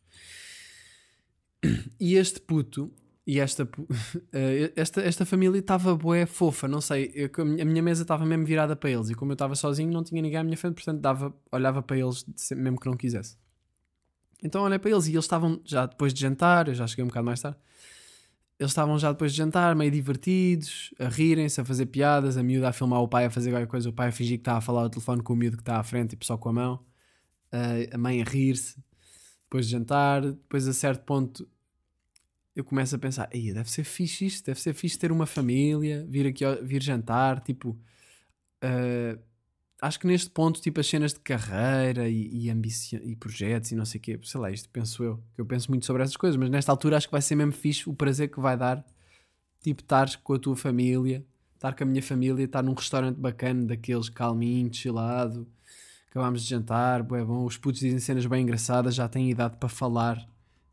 E este puto e esta, (laughs) eh, esta, esta família estava bué fofa, não sei, eu- a minha mesa estava mesmo virada para eles e como eu estava sozinho não tinha ninguém à minha frente, portanto dava, olhava para eles mesmo que não quisesse. Então olhei para eles e eles estavam já depois de jantar, eu já cheguei um bocado mais tarde, eles estavam já depois de jantar, meio divertidos, a rirem-se, a fazer piadas, a miúda a filmar o pai a fazer qualquer coisa, o pai a fingir que está a falar ao telefone com o miúdo que está à frente, tipo só com a mão, a- a mãe a rir-se, depois de jantar, depois a certo ponto eu começo a pensar, deve ser fixe isto, deve ser fixe ter uma família, vir aqui, vir jantar, tipo, ah, acho que neste ponto, tipo, as cenas de carreira e, e, e projetos e não sei o quê, sei lá, isto penso eu, que eu penso muito sobre essas coisas, mas nesta altura acho que vai ser mesmo fixe o prazer que vai dar, tipo, estar com a tua família, estar com a minha família, estar num restaurante bacana, daqueles calminho, chillado, acabámos de jantar, é bom, os putos dizem cenas bem engraçadas, já têm idade para falar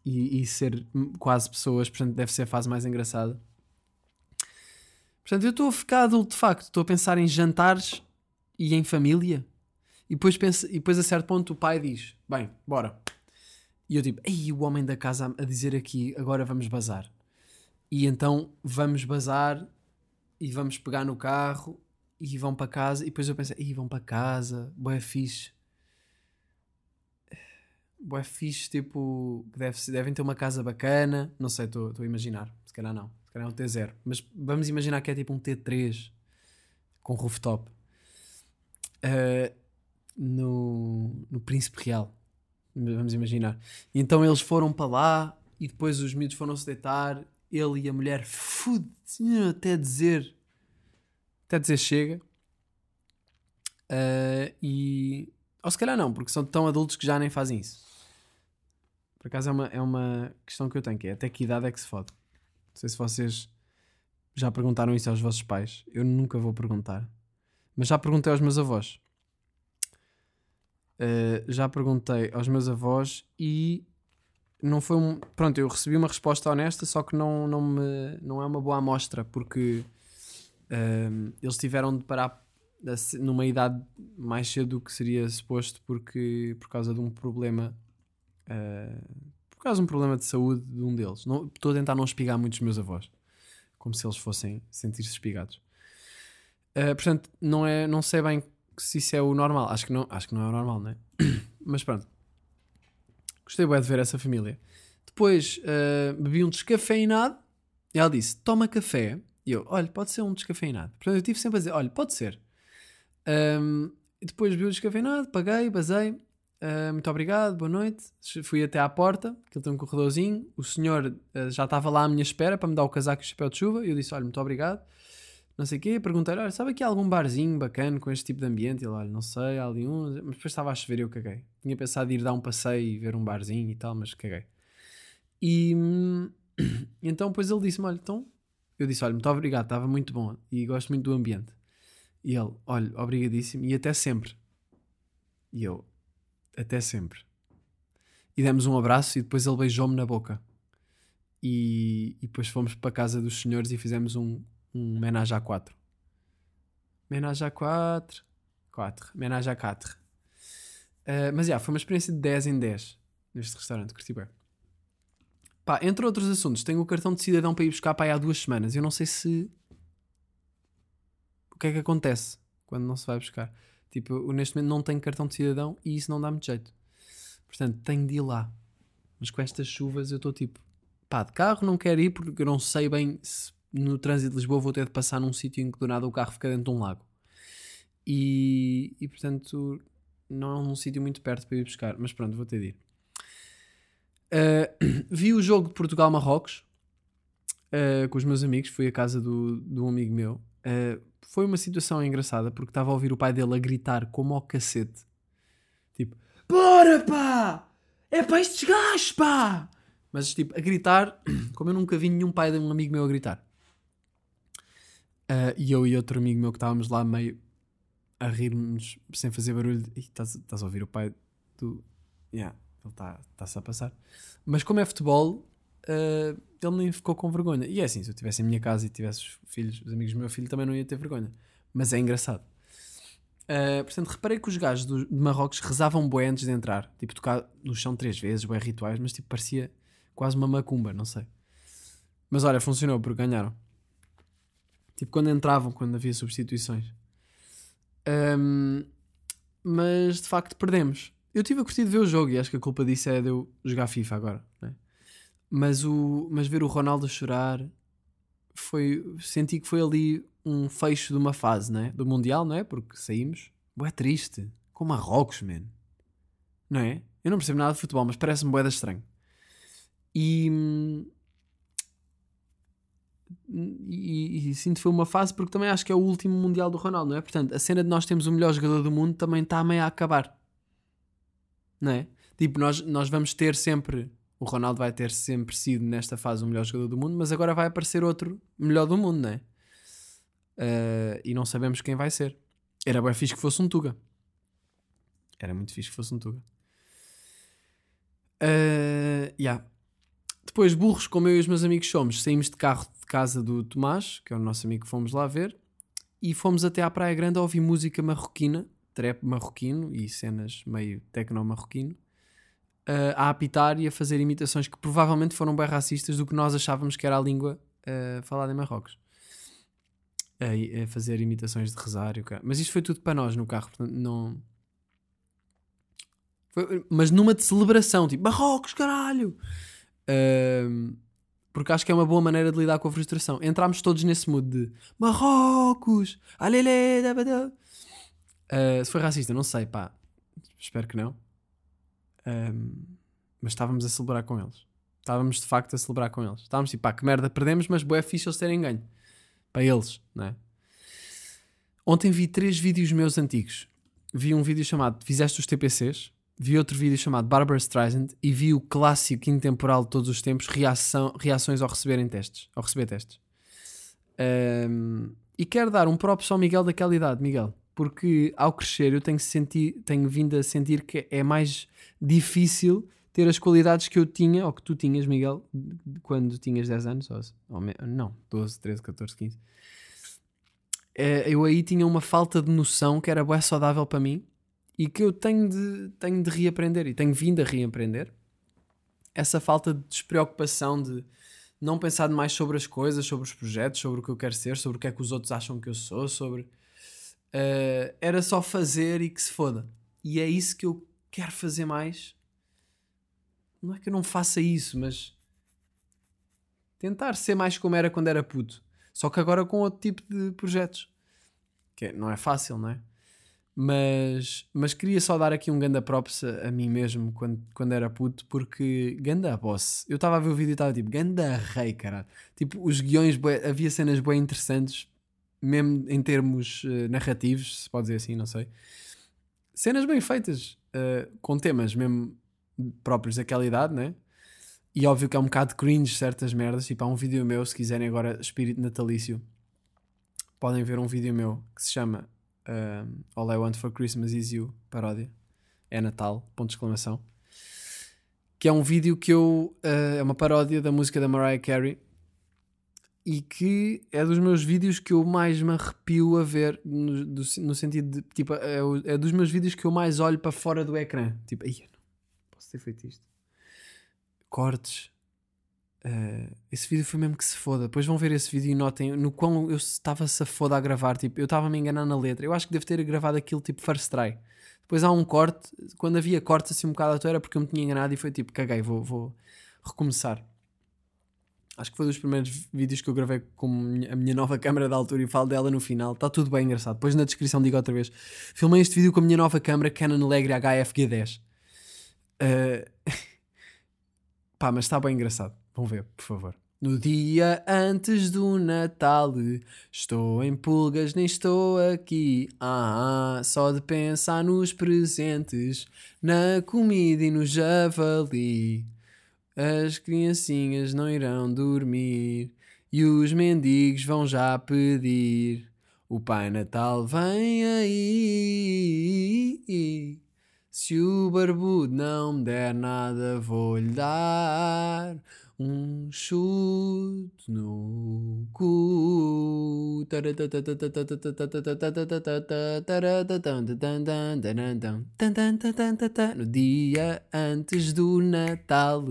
e, e ser quase pessoas, portanto deve ser a fase mais engraçada. Portanto, eu estou a ficar adulto de facto, estou a pensar em jantares e em família. E depois, penso, e depois a certo ponto o pai diz: Bem, bora. E eu tipo, ei, o homem da casa a dizer aqui, agora vamos bazar. E então vamos bazar e vamos pegar no carro e vão para casa. E depois eu pensei, ei, vão para casa, boé fixe. Boé fixe, tipo, que deve, devem ter uma casa bacana. Não sei, estou a imaginar. Se calhar não. Se calhar é um T0. Mas vamos imaginar que é tipo um T3 com rooftop. Ah, no, no Príncipe Real. Vamos imaginar. E então eles foram para lá e depois os miúdos foram se deitar. Ele e a mulher fudiam até dizer até dizer chega. Ah, e ou se calhar não, porque são tão adultos que já nem fazem isso. Por acaso é uma, é uma questão que eu tenho, que é até que idade é que se fode? Não sei se vocês já perguntaram isso aos vossos pais. Eu nunca vou perguntar. Mas já perguntei aos meus avós. Uh, já perguntei aos meus avós e não foi um. Pronto, eu recebi uma resposta honesta, só que não, não, me, não é uma boa amostra, porque um, eles tiveram de parar numa idade mais cedo do que seria suposto, porque por causa de um problema. Uh, por causa de um problema de saúde de um deles. Estou a tentar não espigar muito os meus avós, como se eles fossem sentir-se espigados. Uh, portanto, não, é, não sei bem se isso é o normal. Acho que não, acho que não é o normal, não é? (coughs) Mas pronto. Gostei bem de ver essa família. Depois uh, bebi um descafeinado e ela disse: Toma café. E eu: Olha, pode ser um descafeinado. Portanto, eu tive sempre a dizer: Olha, pode ser. Um, e depois bebi o descafeinado, paguei, basei. Uh, muito obrigado, boa noite. Fui até à porta, que ele tem um corredorzinho. O senhor uh, já estava lá à minha espera para me dar o casaco e o chapéu de chuva. E eu disse: Olha, muito obrigado não sei o quê, perguntei, olha, sabe aqui algum barzinho bacana com este tipo de ambiente? Ele, olha, não sei, há ali um, mas depois estava a chover e eu caguei. Tinha pensado em ir dar um passeio e ver um barzinho e tal, mas caguei. E hum, (clears throat) então depois ele disse-me, olha, então, eu disse, olha, muito obrigado, estava muito bom e gosto muito do ambiente. E ele, olha, obrigadíssimo e até sempre. E eu, até sempre. E demos um abraço e depois ele beijou-me na boca. E, e depois fomos para a casa dos senhores e fizemos um, um menage à quatro. Menage à quatro. Quatro. Menage à quatro. Uh, mas já, foi uma experiência de 10 em 10 neste restaurante, curti bem. Pá, entre outros assuntos, tenho o cartão de cidadão para ir buscar aí há duas semanas. Eu não sei se. O que é que acontece quando não se vai buscar? Tipo, eu neste momento não tenho cartão de cidadão e isso não dá muito jeito. Portanto, tenho de ir lá. Mas com estas chuvas eu estou tipo, pá, de carro não quero ir porque eu não sei bem se no trânsito de Lisboa vou ter de passar num sítio em que do nada o carro fica dentro de um lago. E, e portanto, não é um sítio muito perto para ir buscar. Mas pronto, vou ter de ir. Uh, (clears throat) vi o jogo de Portugal-Marrocos uh, com os meus amigos. Fui à casa do, um amigo meu. Uh, foi uma situação engraçada porque estava a ouvir o pai dele a gritar como ao cacete. Tipo, bora pá! É para estes gajos pá! Mas tipo, a gritar (clears throat) como eu nunca vi nenhum pai de um amigo meu a gritar. Uh, e eu e outro amigo meu que estávamos lá meio a rir-nos sem fazer barulho. Ih, Estás estás a ouvir o pai do. Yeah, ele está-se a passar. Mas como é futebol, uh, ele nem ficou com vergonha. E é assim, se eu estivesse em minha casa e tivesse os filhos, os amigos do meu filho, também não ia ter vergonha. Mas é engraçado. Uh, portanto, reparei que os gajos do, de Marrocos rezavam bué antes de entrar. Tipo, tocar no chão três vezes, bué rituais, mas tipo, parecia quase uma macumba, não sei. Mas olha, funcionou porque ganharam. Tipo, quando entravam, quando havia substituições. Um, mas de facto perdemos. Eu tive a curtir de ver o jogo e acho que a culpa disso é de eu jogar FIFA agora. Mas, o, mas ver o Ronaldo chorar foi. Senti que foi ali um fecho de uma fase né? do Mundial, não é? Porque saímos. Boé triste. Com Marrocos, man. Não é? Eu não percebo nada de futebol, mas parece-me boeda estranho. E, e, e sinto que foi uma fase porque também acho que é o último Mundial do Ronaldo, não é? Portanto, a cena de nós termos o melhor jogador do mundo também está meio a acabar, não é? Tipo, nós, nós vamos ter sempre, o Ronaldo vai ter sempre sido nesta fase o melhor jogador do mundo, mas agora vai aparecer outro melhor do mundo, não é? Uh, e não sabemos quem vai ser. Era bem fixe que fosse um Tuga. Era muito fixe que fosse um Tuga. Uh, yeah. Depois, burros, como eu e os meus amigos somos, saímos de carro de casa do Tomás, que é o nosso amigo que fomos lá ver, e fomos até à Praia Grande a ouvir música marroquina, trap marroquino e cenas meio tecno marroquino. Uh, a apitar e a fazer imitações que provavelmente foram bem racistas do que nós achávamos que era a língua uh, falada em Marrocos. A, a fazer imitações de rezar e o Mas isto foi tudo para nós no carro, portanto não. Foi, mas numa de celebração, tipo Marrocos, caralho! Uh, porque acho que é uma boa maneira de lidar com a frustração. Entramos todos nesse mood de Marrocos, uh, se foi racista, não sei, pá, espero que não. Um, mas estávamos a celebrar com eles. Estávamos de facto a celebrar com eles. Estávamos tipo, pá, que merda, perdemos, mas boé fixe eles terem ganho. Para eles, não é? Ontem vi três vídeos meus antigos. Vi um vídeo chamado Fizeste os TPCs, vi outro vídeo chamado Barbara Streisand e vi o clássico intemporal de todos os tempos, reação, reações ao receberem testes, ao receber testes. Um, e quero dar um próprio ao Miguel daquela idade, Miguel, porque ao crescer eu tenho, senti, tenho vindo a sentir que é mais difícil ter as qualidades que eu tinha, ou que tu tinhas, Miguel, quando tinhas 10 anos, ou, ou não, 12, 13, 14, 15. É, eu aí tinha uma falta de noção que era bem saudável para mim e que eu tenho de, tenho de reaprender e tenho vindo a reaprender. Essa falta de despreocupação, de não pensar mais sobre as coisas, sobre os projetos, sobre o que eu quero ser, sobre o que é que os outros acham que eu sou, sobre. Uh, era só fazer e que se foda. E é isso que eu quero fazer mais. Não é que eu não faça isso, mas. Tentar ser mais como era quando era puto. Só que agora com outro tipo de projetos. Que não é fácil, não é? Mas, mas queria só dar aqui um ganda props a, a mim mesmo quando, quando era puto, porque ganda boss. Eu estava a ver o vídeo e estava tipo, ganda rei, caralho. Tipo, os guiões, havia cenas bem interessantes, mesmo em termos uh, narrativos, se pode dizer assim, não sei. Cenas bem feitas, uh, com temas mesmo próprios daquela idade, né? E óbvio que é um bocado cringe certas merdas. Tipo, há um vídeo meu, se quiserem agora espírito natalício, podem ver um vídeo meu que se chama uh, All I Want for Christmas Is You, paródia. É Natal, ponto de exclamação. Que é um vídeo que eu. É uma paródia da música da Mariah Carey. E que é dos meus vídeos que eu mais me arrepio a ver, no, do, no sentido de. Tipo, é, é, dos meus vídeos que eu mais olho para fora do ecrã. Tipo, não posso ter feito isto. Cortes, Uh, esse vídeo foi mesmo que se foda. Depois vão ver esse vídeo e notem no quão eu estava-se a foda a gravar. Tipo, eu estava a me enganar na letra. Eu acho que devo ter gravado aquilo tipo first try. Depois há um corte. Quando havia corte assim um bocado à toa era porque eu me tinha enganado e foi tipo, caguei, vou, vou recomeçar. Acho que foi dos primeiros vídeos que eu gravei com a minha nova câmera da altura e falo dela no final. Está tudo bem engraçado. Depois na descrição digo outra vez. Filmei este vídeo com a minha nova câmera Canon Alegre HF-G10. Uh... (laughs) Pá, mas está bem engraçado. Vão ver, por favor. No dia antes do Natal, estou em pulgas, nem estou aqui. Ah, só de pensar nos presentes, na comida e no javali. As criancinhas não irão dormir e os mendigos vão já pedir. O Pai Natal vem aí. Se o barbudo não me der nada, vou-lhe dar um chute no cu. No dia antes do Natal,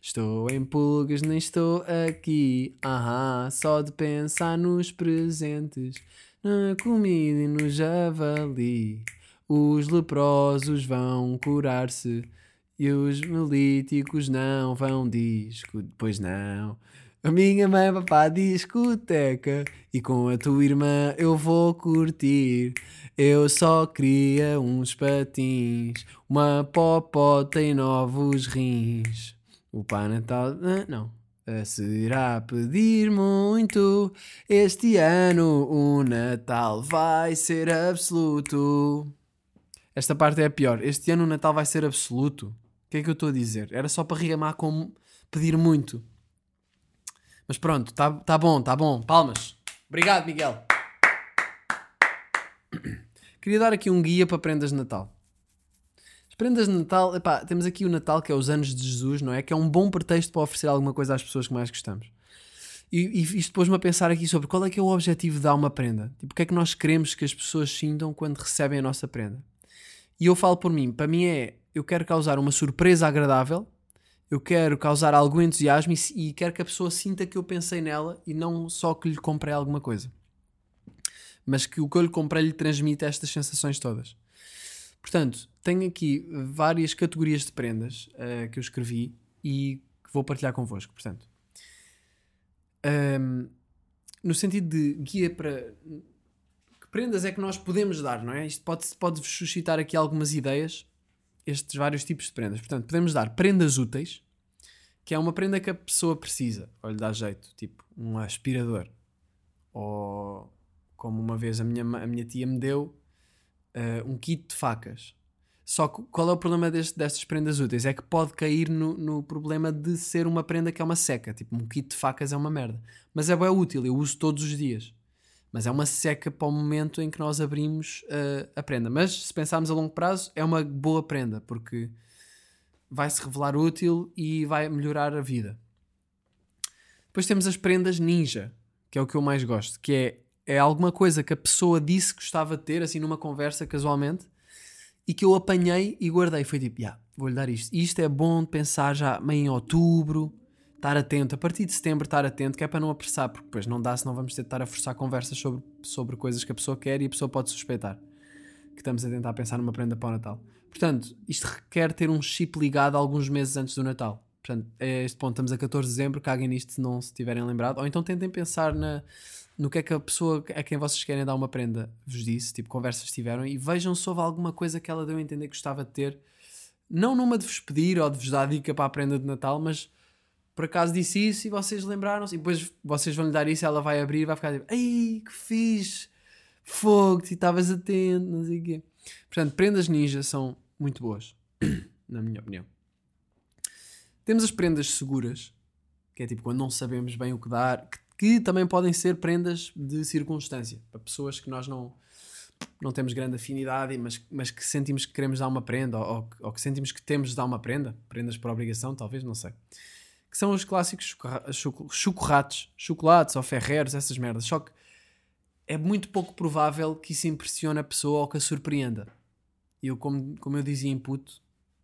estou em pulgas, nem estou aqui. Aham, só de pensar nos presentes, na comida e no javali. Os leprosos vão curar-se e os melíticos não vão disco, pois não. A minha mãe vai para a discoteca e com a tua irmã eu vou curtir. Eu só queria uns patins, uma popota e novos rins. O Pai Natal. Ah, não. Será pedir muito? Este ano o Natal vai ser absoluto. Esta parte é a pior. Este ano o Natal vai ser absoluto. Que é que eu estou a dizer? Era só para rimar com pedir muito. Mas pronto, tá, tá bom, tá bom. Palmas. Obrigado, Miguel. (coughs) Queria dar aqui um guia para prendas de Natal. As prendas de Natal, epá, temos aqui o Natal que é os anos de Jesus, não é? Que é um bom pretexto para oferecer alguma coisa às pessoas que mais gostamos. E, e isto pôs-me a pensar aqui sobre qual é que é o objetivo de dar uma prenda. Tipo, o que é que nós queremos que as pessoas sintam quando recebem a nossa prenda? E eu falo por mim, para mim é eu quero causar uma surpresa agradável, eu quero causar algum entusiasmo e, e quero que a pessoa sinta que eu pensei nela e não só que lhe comprei alguma coisa. Mas que o que eu lhe comprei lhe transmite estas sensações todas. Portanto, tenho aqui várias categorias de prendas uh, que eu escrevi e que vou partilhar convosco. Portanto, um, no sentido de guia para que prendas é que nós podemos dar, não é? Isto pode, pode suscitar aqui algumas ideias, estes vários tipos de prendas. Portanto, podemos dar prendas úteis, que é uma prenda que a pessoa precisa, ou lhe dá jeito, tipo um aspirador, ou como uma vez a minha, a minha tia me deu, uh, um kit de facas. Só que qual é o problema deste, destas prendas úteis? É que pode cair no, no, problema de ser uma prenda que é uma seca. Tipo, um kit de facas é uma merda. Mas é bem útil, eu uso todos os dias. Mas é uma seca para o momento em que nós abrimos uh, a prenda. Mas se pensarmos a longo prazo, é uma boa prenda, porque vai se revelar útil e vai melhorar a vida. Depois temos as prendas ninja, que é o que eu mais gosto, que é, é alguma coisa que a pessoa disse que gostava de ter, assim numa conversa casualmente, e que eu apanhei e guardei. Foi tipo, yeah, vou-lhe dar isto. Isto é bom de pensar já meio em outubro, estar atento. A partir de setembro, estar atento, que é para não apressar, porque depois não dá, senão vamos estar a forçar conversas sobre, sobre coisas que a pessoa quer e a pessoa pode suspeitar que estamos a tentar pensar numa prenda para o Natal. Portanto, isto requer ter um chip ligado alguns meses antes do Natal. Portanto, a este ponto estamos a 14 de dezembro, caguem nisto se não se tiverem lembrado. Ou então tentem pensar na, no que é que a pessoa a quem vocês querem dar uma prenda vos disse, tipo, conversas tiveram, e vejam se houve alguma coisa que ela deu a entender que gostava de ter. Não numa de vos pedir ou de vos dar dica para a prenda de Natal, mas por acaso disse isso e vocês lembraram-se, e depois vocês vão lhe dar isso e ela vai abrir e vai ficar tipo, ai que fixe, fogo, se estavas atento, não sei o quê. Portanto, prendas ninja são muito boas, (coughs) na minha opinião. Temos as prendas seguras, que é tipo quando não sabemos bem o que dar, que que também podem ser prendas de circunstância, para pessoas que nós não, não temos grande afinidade, mas, mas que sentimos que queremos dar uma prenda, ou, ou que sentimos que temos de dar uma prenda, prendas por obrigação, talvez, não sei. Que são os clássicos chocolates, chocolates ou ferreiros, essas merdas. Só que é muito pouco provável que isso impressione a pessoa ou que a surpreenda. Eu, como, como eu dizia em puto,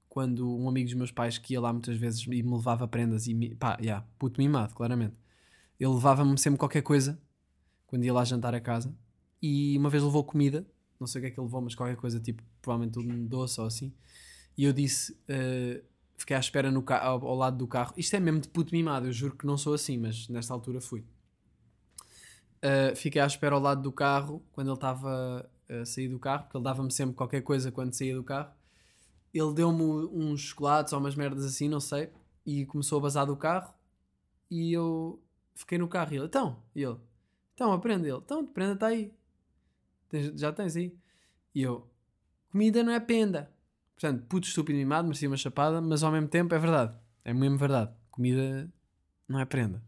quando um amigo dos meus pais que ia lá muitas vezes e me levava prendas e me, pá, yeah, puto mimado, claramente ele levava-me sempre qualquer coisa quando ia lá jantar a casa. E uma vez levou comida, não sei o que é que ele levou, mas qualquer coisa, tipo, provavelmente um doce ou assim. E eu disse, uh, fiquei à espera no ao, ao, lado do carro. Isto é mesmo de puto mimado, eu juro que não sou assim, mas nesta altura fui. Uh, fiquei à espera ao lado do carro quando ele estava a sair do carro, porque ele dava-me sempre qualquer coisa quando saía do carro. Ele deu-me uns chocolates ou umas merdas assim, não sei, e começou a bazar do carro. E eu fiquei no carro e ele, então, e ele, então aprende ele, então, prenda está aí, já tens aí. E eu, comida não é penda. Portanto, puto estúpido mimado, merecia uma chapada, mas ao mesmo tempo é verdade, é mesmo verdade, comida não é prenda.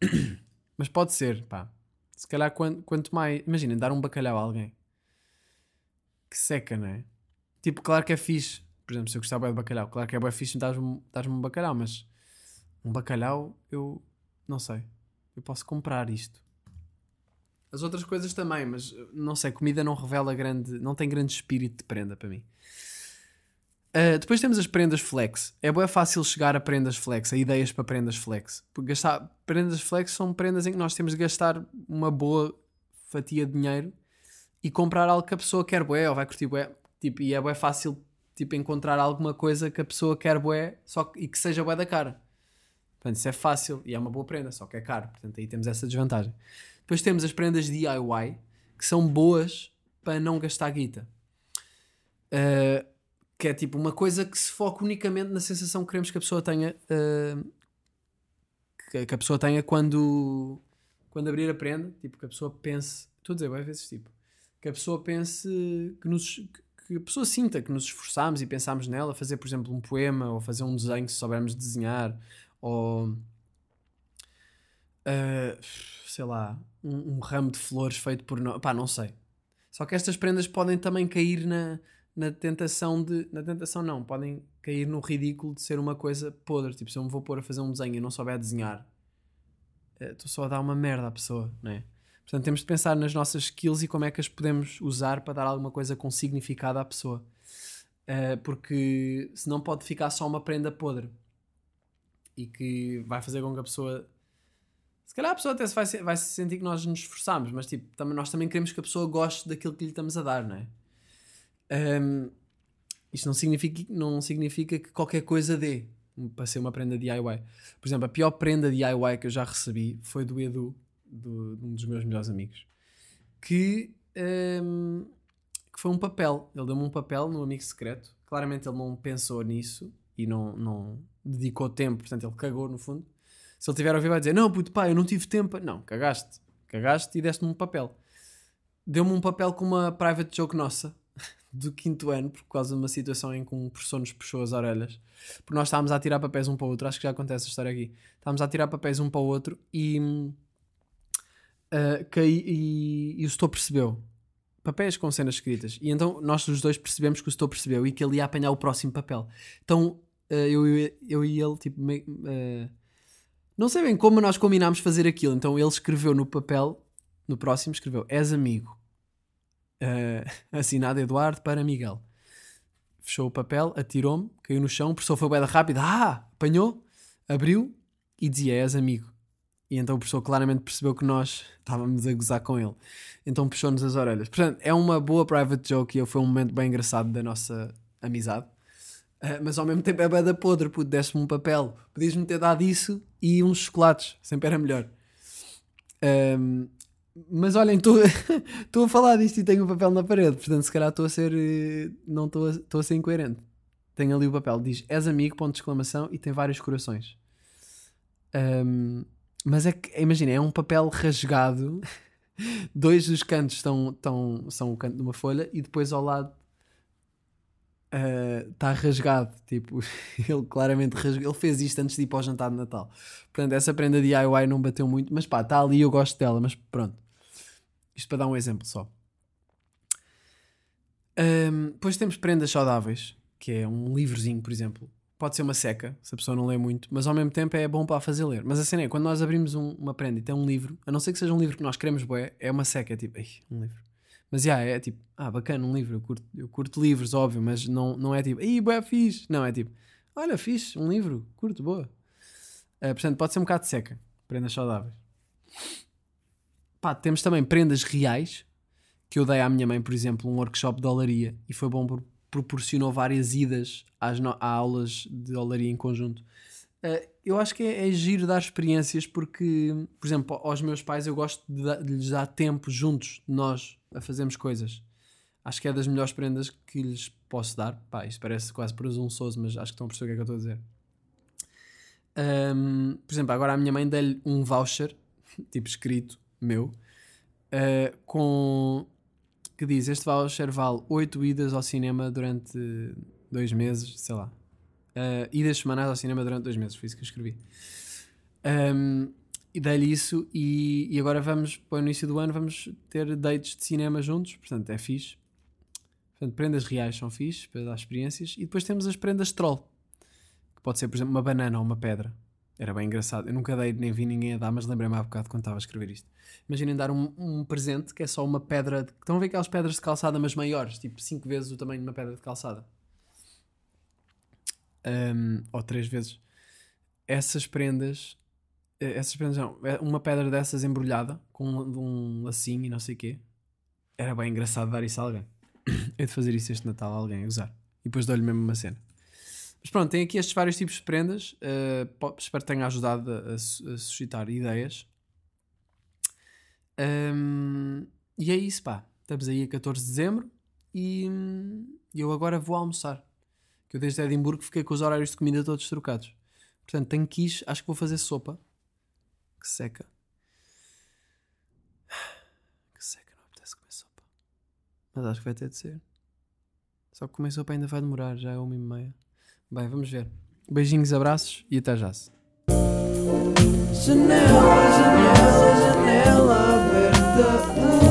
(coughs) mas pode ser, pá. Se calhar quanto, quanto mais, imaginem, dar um bacalhau a alguém que seca, não é? Tipo, claro que é fixe. Por exemplo, se eu gostava de bacalhau, claro que é bem fixe dar um bacalhau, mas um bacalhau eu não sei. Eu posso comprar isto. As outras coisas também, mas não sei, comida não revela grande. não tem grande espírito de prenda para mim. Uh, depois temos as prendas flex. É bem fácil chegar a prendas flex, a ideias para prendas flex. Porque gastar, prendas flex são prendas em que nós temos de gastar uma boa fatia de dinheiro e comprar algo que a pessoa quer bué ou vai curtir bué. Tipo, e é bem fácil tipo, encontrar alguma coisa que a pessoa quer bué só que, e que seja bué da cara. Portanto, isso é fácil e é uma boa prenda, só que é caro. Portanto, aí temos essa desvantagem. Depois temos as prendas DIY, que são boas para não gastar guita. Uh, que é tipo uma coisa que se foca unicamente na sensação que queremos que a pessoa tenha. Uh, que, a pessoa tenha quando, quando abrir a prenda. Tipo, que a pessoa pense. Estou a dizer, vai vezes tipo. Que a pessoa pense. Que, nos, que a pessoa sinta que nos esforçamos e pensamos nela. Fazer, por exemplo, um poema ou fazer um desenho se soubermos desenhar ou uh, sei lá, um, um, ramo de flores feito por nós, pá, não sei. Só que estas prendas podem também cair na, na tentação de. Na tentação não, podem cair no ridículo de ser uma coisa podre. Tipo, se eu me vou pôr a fazer um desenho e não souber desenhar, eh, estou só a dar uma merda à pessoa, não é? Portanto, temos de pensar nas nossas skills e como é que as podemos usar para dar alguma coisa com significado à pessoa. Uh, porque senão pode ficar só uma prenda podre e que vai fazer com que a pessoa se calhar a pessoa até se vai, vai se sentir que nós nos esforçamos, mas tipo, nós também queremos que a pessoa goste daquilo que lhe estamos a dar, não é? Um, isto não significa, não significa que qualquer coisa dê para ser uma prenda DIY. Por exemplo, a pior prenda DIY que eu já recebi foi do Edu, do, de um dos meus melhores amigos, que, um, que foi um papel. Ele deu-me um papel no amigo secreto. Claramente ele não pensou nisso e não, não dedicou tempo, portanto ele cagou no fundo. Se ele tiver a ouvir, vai dizer: Não, puto, pá, eu não tive tempo. Não, cagaste. Cagaste e deste-me um papel. Deu-me um papel com uma private joke nossa do quinto ano, por causa de uma situação em que um professor nos puxou as orelhas. Porque nós estávamos a tirar papéis um para o outro. Acho que já acontece a história aqui. Estávamos a tirar papéis um para o outro e. Uh, caí, e, e o setor percebeu. Papéis com cenas escritas. E então nós os dois percebemos que o setor percebeu e que ele ia apanhar o próximo papel. Então uh, eu, eu, eu e ele, tipo, meio, uh, não sei bem como nós combinámos fazer aquilo. Então ele escreveu no papel, no próximo, escreveu: És amigo. Uh, (laughs) assinado Eduardo para Miguel. Fechou o papel, atirou-me, caiu no chão, o professor foi bem rápido. Ah! Apanhou, abriu e dizia: És amigo. E então o professor claramente percebeu que nós estávamos a gozar com ele. Então puxou-nos as orelhas. Portanto, é uma boa private joke e foi um momento bem engraçado da nossa amizade. Uh, mas ao mesmo tempo é bada podre, puto, deste-me um papel. Podias-me ter dado isso e uns chocolates, sempre era melhor. Um, mas olhem, (laughs) estou a falar disto e tenho o papel na parede, portanto, se calhar estou a ser. Eh, não estou a, a ser incoerente. Tenho ali o papel, diz és amigo, ponto de exclamação, e tem vários corações. Um, mas é que, imagina, é um papel rasgado. (laughs) Dois dos cantos estão, estão, são o canto de uma folha e depois ao lado está uh, rasgado. Tipo, (laughs) ele claramente rasgou. Ele fez isto antes de ir para o jantar de Natal. Portanto, essa prenda DIY não bateu muito, mas pá, está ali, eu gosto dela. Mas pronto, isto para dar um exemplo só. Um, depois temos prendas saudáveis, que é um livrozinho, por exemplo. Pode ser uma seca, se a pessoa não lê muito, mas ao mesmo tempo é bom para fazer ler. Mas a cena é, quando nós abrimos um, uma prenda e tem um livro, a não ser que seja um livro que nós queremos, boé, é uma seca, é tipo, um livro mas já, yeah, é tipo, ah, bacana, um livro, eu curto, eu curto livros, óbvio, mas não, não é tipo, ih, boé, fixe. Não, é tipo, olha, fixe, um livro, curto, boa. Uh, portanto, pode ser um bocado seca, prendas saudáveis. Pá, temos também prendas reais, que eu dei à minha mãe, por exemplo, um workshop de olaria, e foi bom porque proporcionou várias idas às no, a aulas de olaria em conjunto. Uh, eu acho que é, é giro dar experiências porque, por exemplo, aos meus pais eu gosto de, de lhes dar tempo juntos, nós, a fazermos coisas. Acho que é das melhores prendas que lhes posso dar. Pá, isto parece quase presunçoso, mas acho que estão a perceber o que é que eu estou a dizer. Um, por exemplo, agora a minha mãe deu-lhe um voucher, (laughs) tipo escrito, meu, uh, com que diz: Este voucher vale 8 idas ao cinema durante dois meses, sei lá. Uh, idas semanais ao cinema durante dois meses, foi isso que eu escrevi. Um, e dei-lhe isso e, e, agora vamos, para o início do ano, vamos ter dates de cinema juntos, portanto é fixe. Portanto, prendas reais são fixe para dar experiências. E depois temos as prendas troll, que pode ser, por exemplo, uma banana ou uma pedra. Era bem engraçado. Eu nunca dei, nem vi ninguém a dar, mas lembrei-me há bocado quando estava a escrever isto. Imaginem dar um, um, presente que é só uma pedra. De, estão a ver aquelas pedras de calçada, mas maiores, tipo 5 vezes o tamanho de uma pedra de calçada. Um, ou 3 vezes. Essas prendas eh, essas prendas não, é uma pedra dessas embrulhada com um, um lacinho e não sei o quê. Era bem engraçado dar isso a alguém. (coughs) é de fazer isso este Natal a alguém usar. E depois dou-lhe mesmo uma cena. Mas pronto, tem aqui estes vários tipos de prendas. Uh, espero que tenha ajudado a, a, suscitar ideias. Um, e é isso, pá. Estamos aí a 14 de dezembro e eu agora vou almoçar. Que eu desde Edimburgo fiquei com os horários de comida todos trocados. Portanto, tenho ir, acho que vou fazer sopa que seca. (sighs) Que seca, não apetece comer sopa. Mas acho que vai ter de ser. Só que comer sopa ainda vai demorar, já é uma e meia. Bem, vamos ver. Beijinhos, abraços e até já. -se. Janela, janela, janela aberta.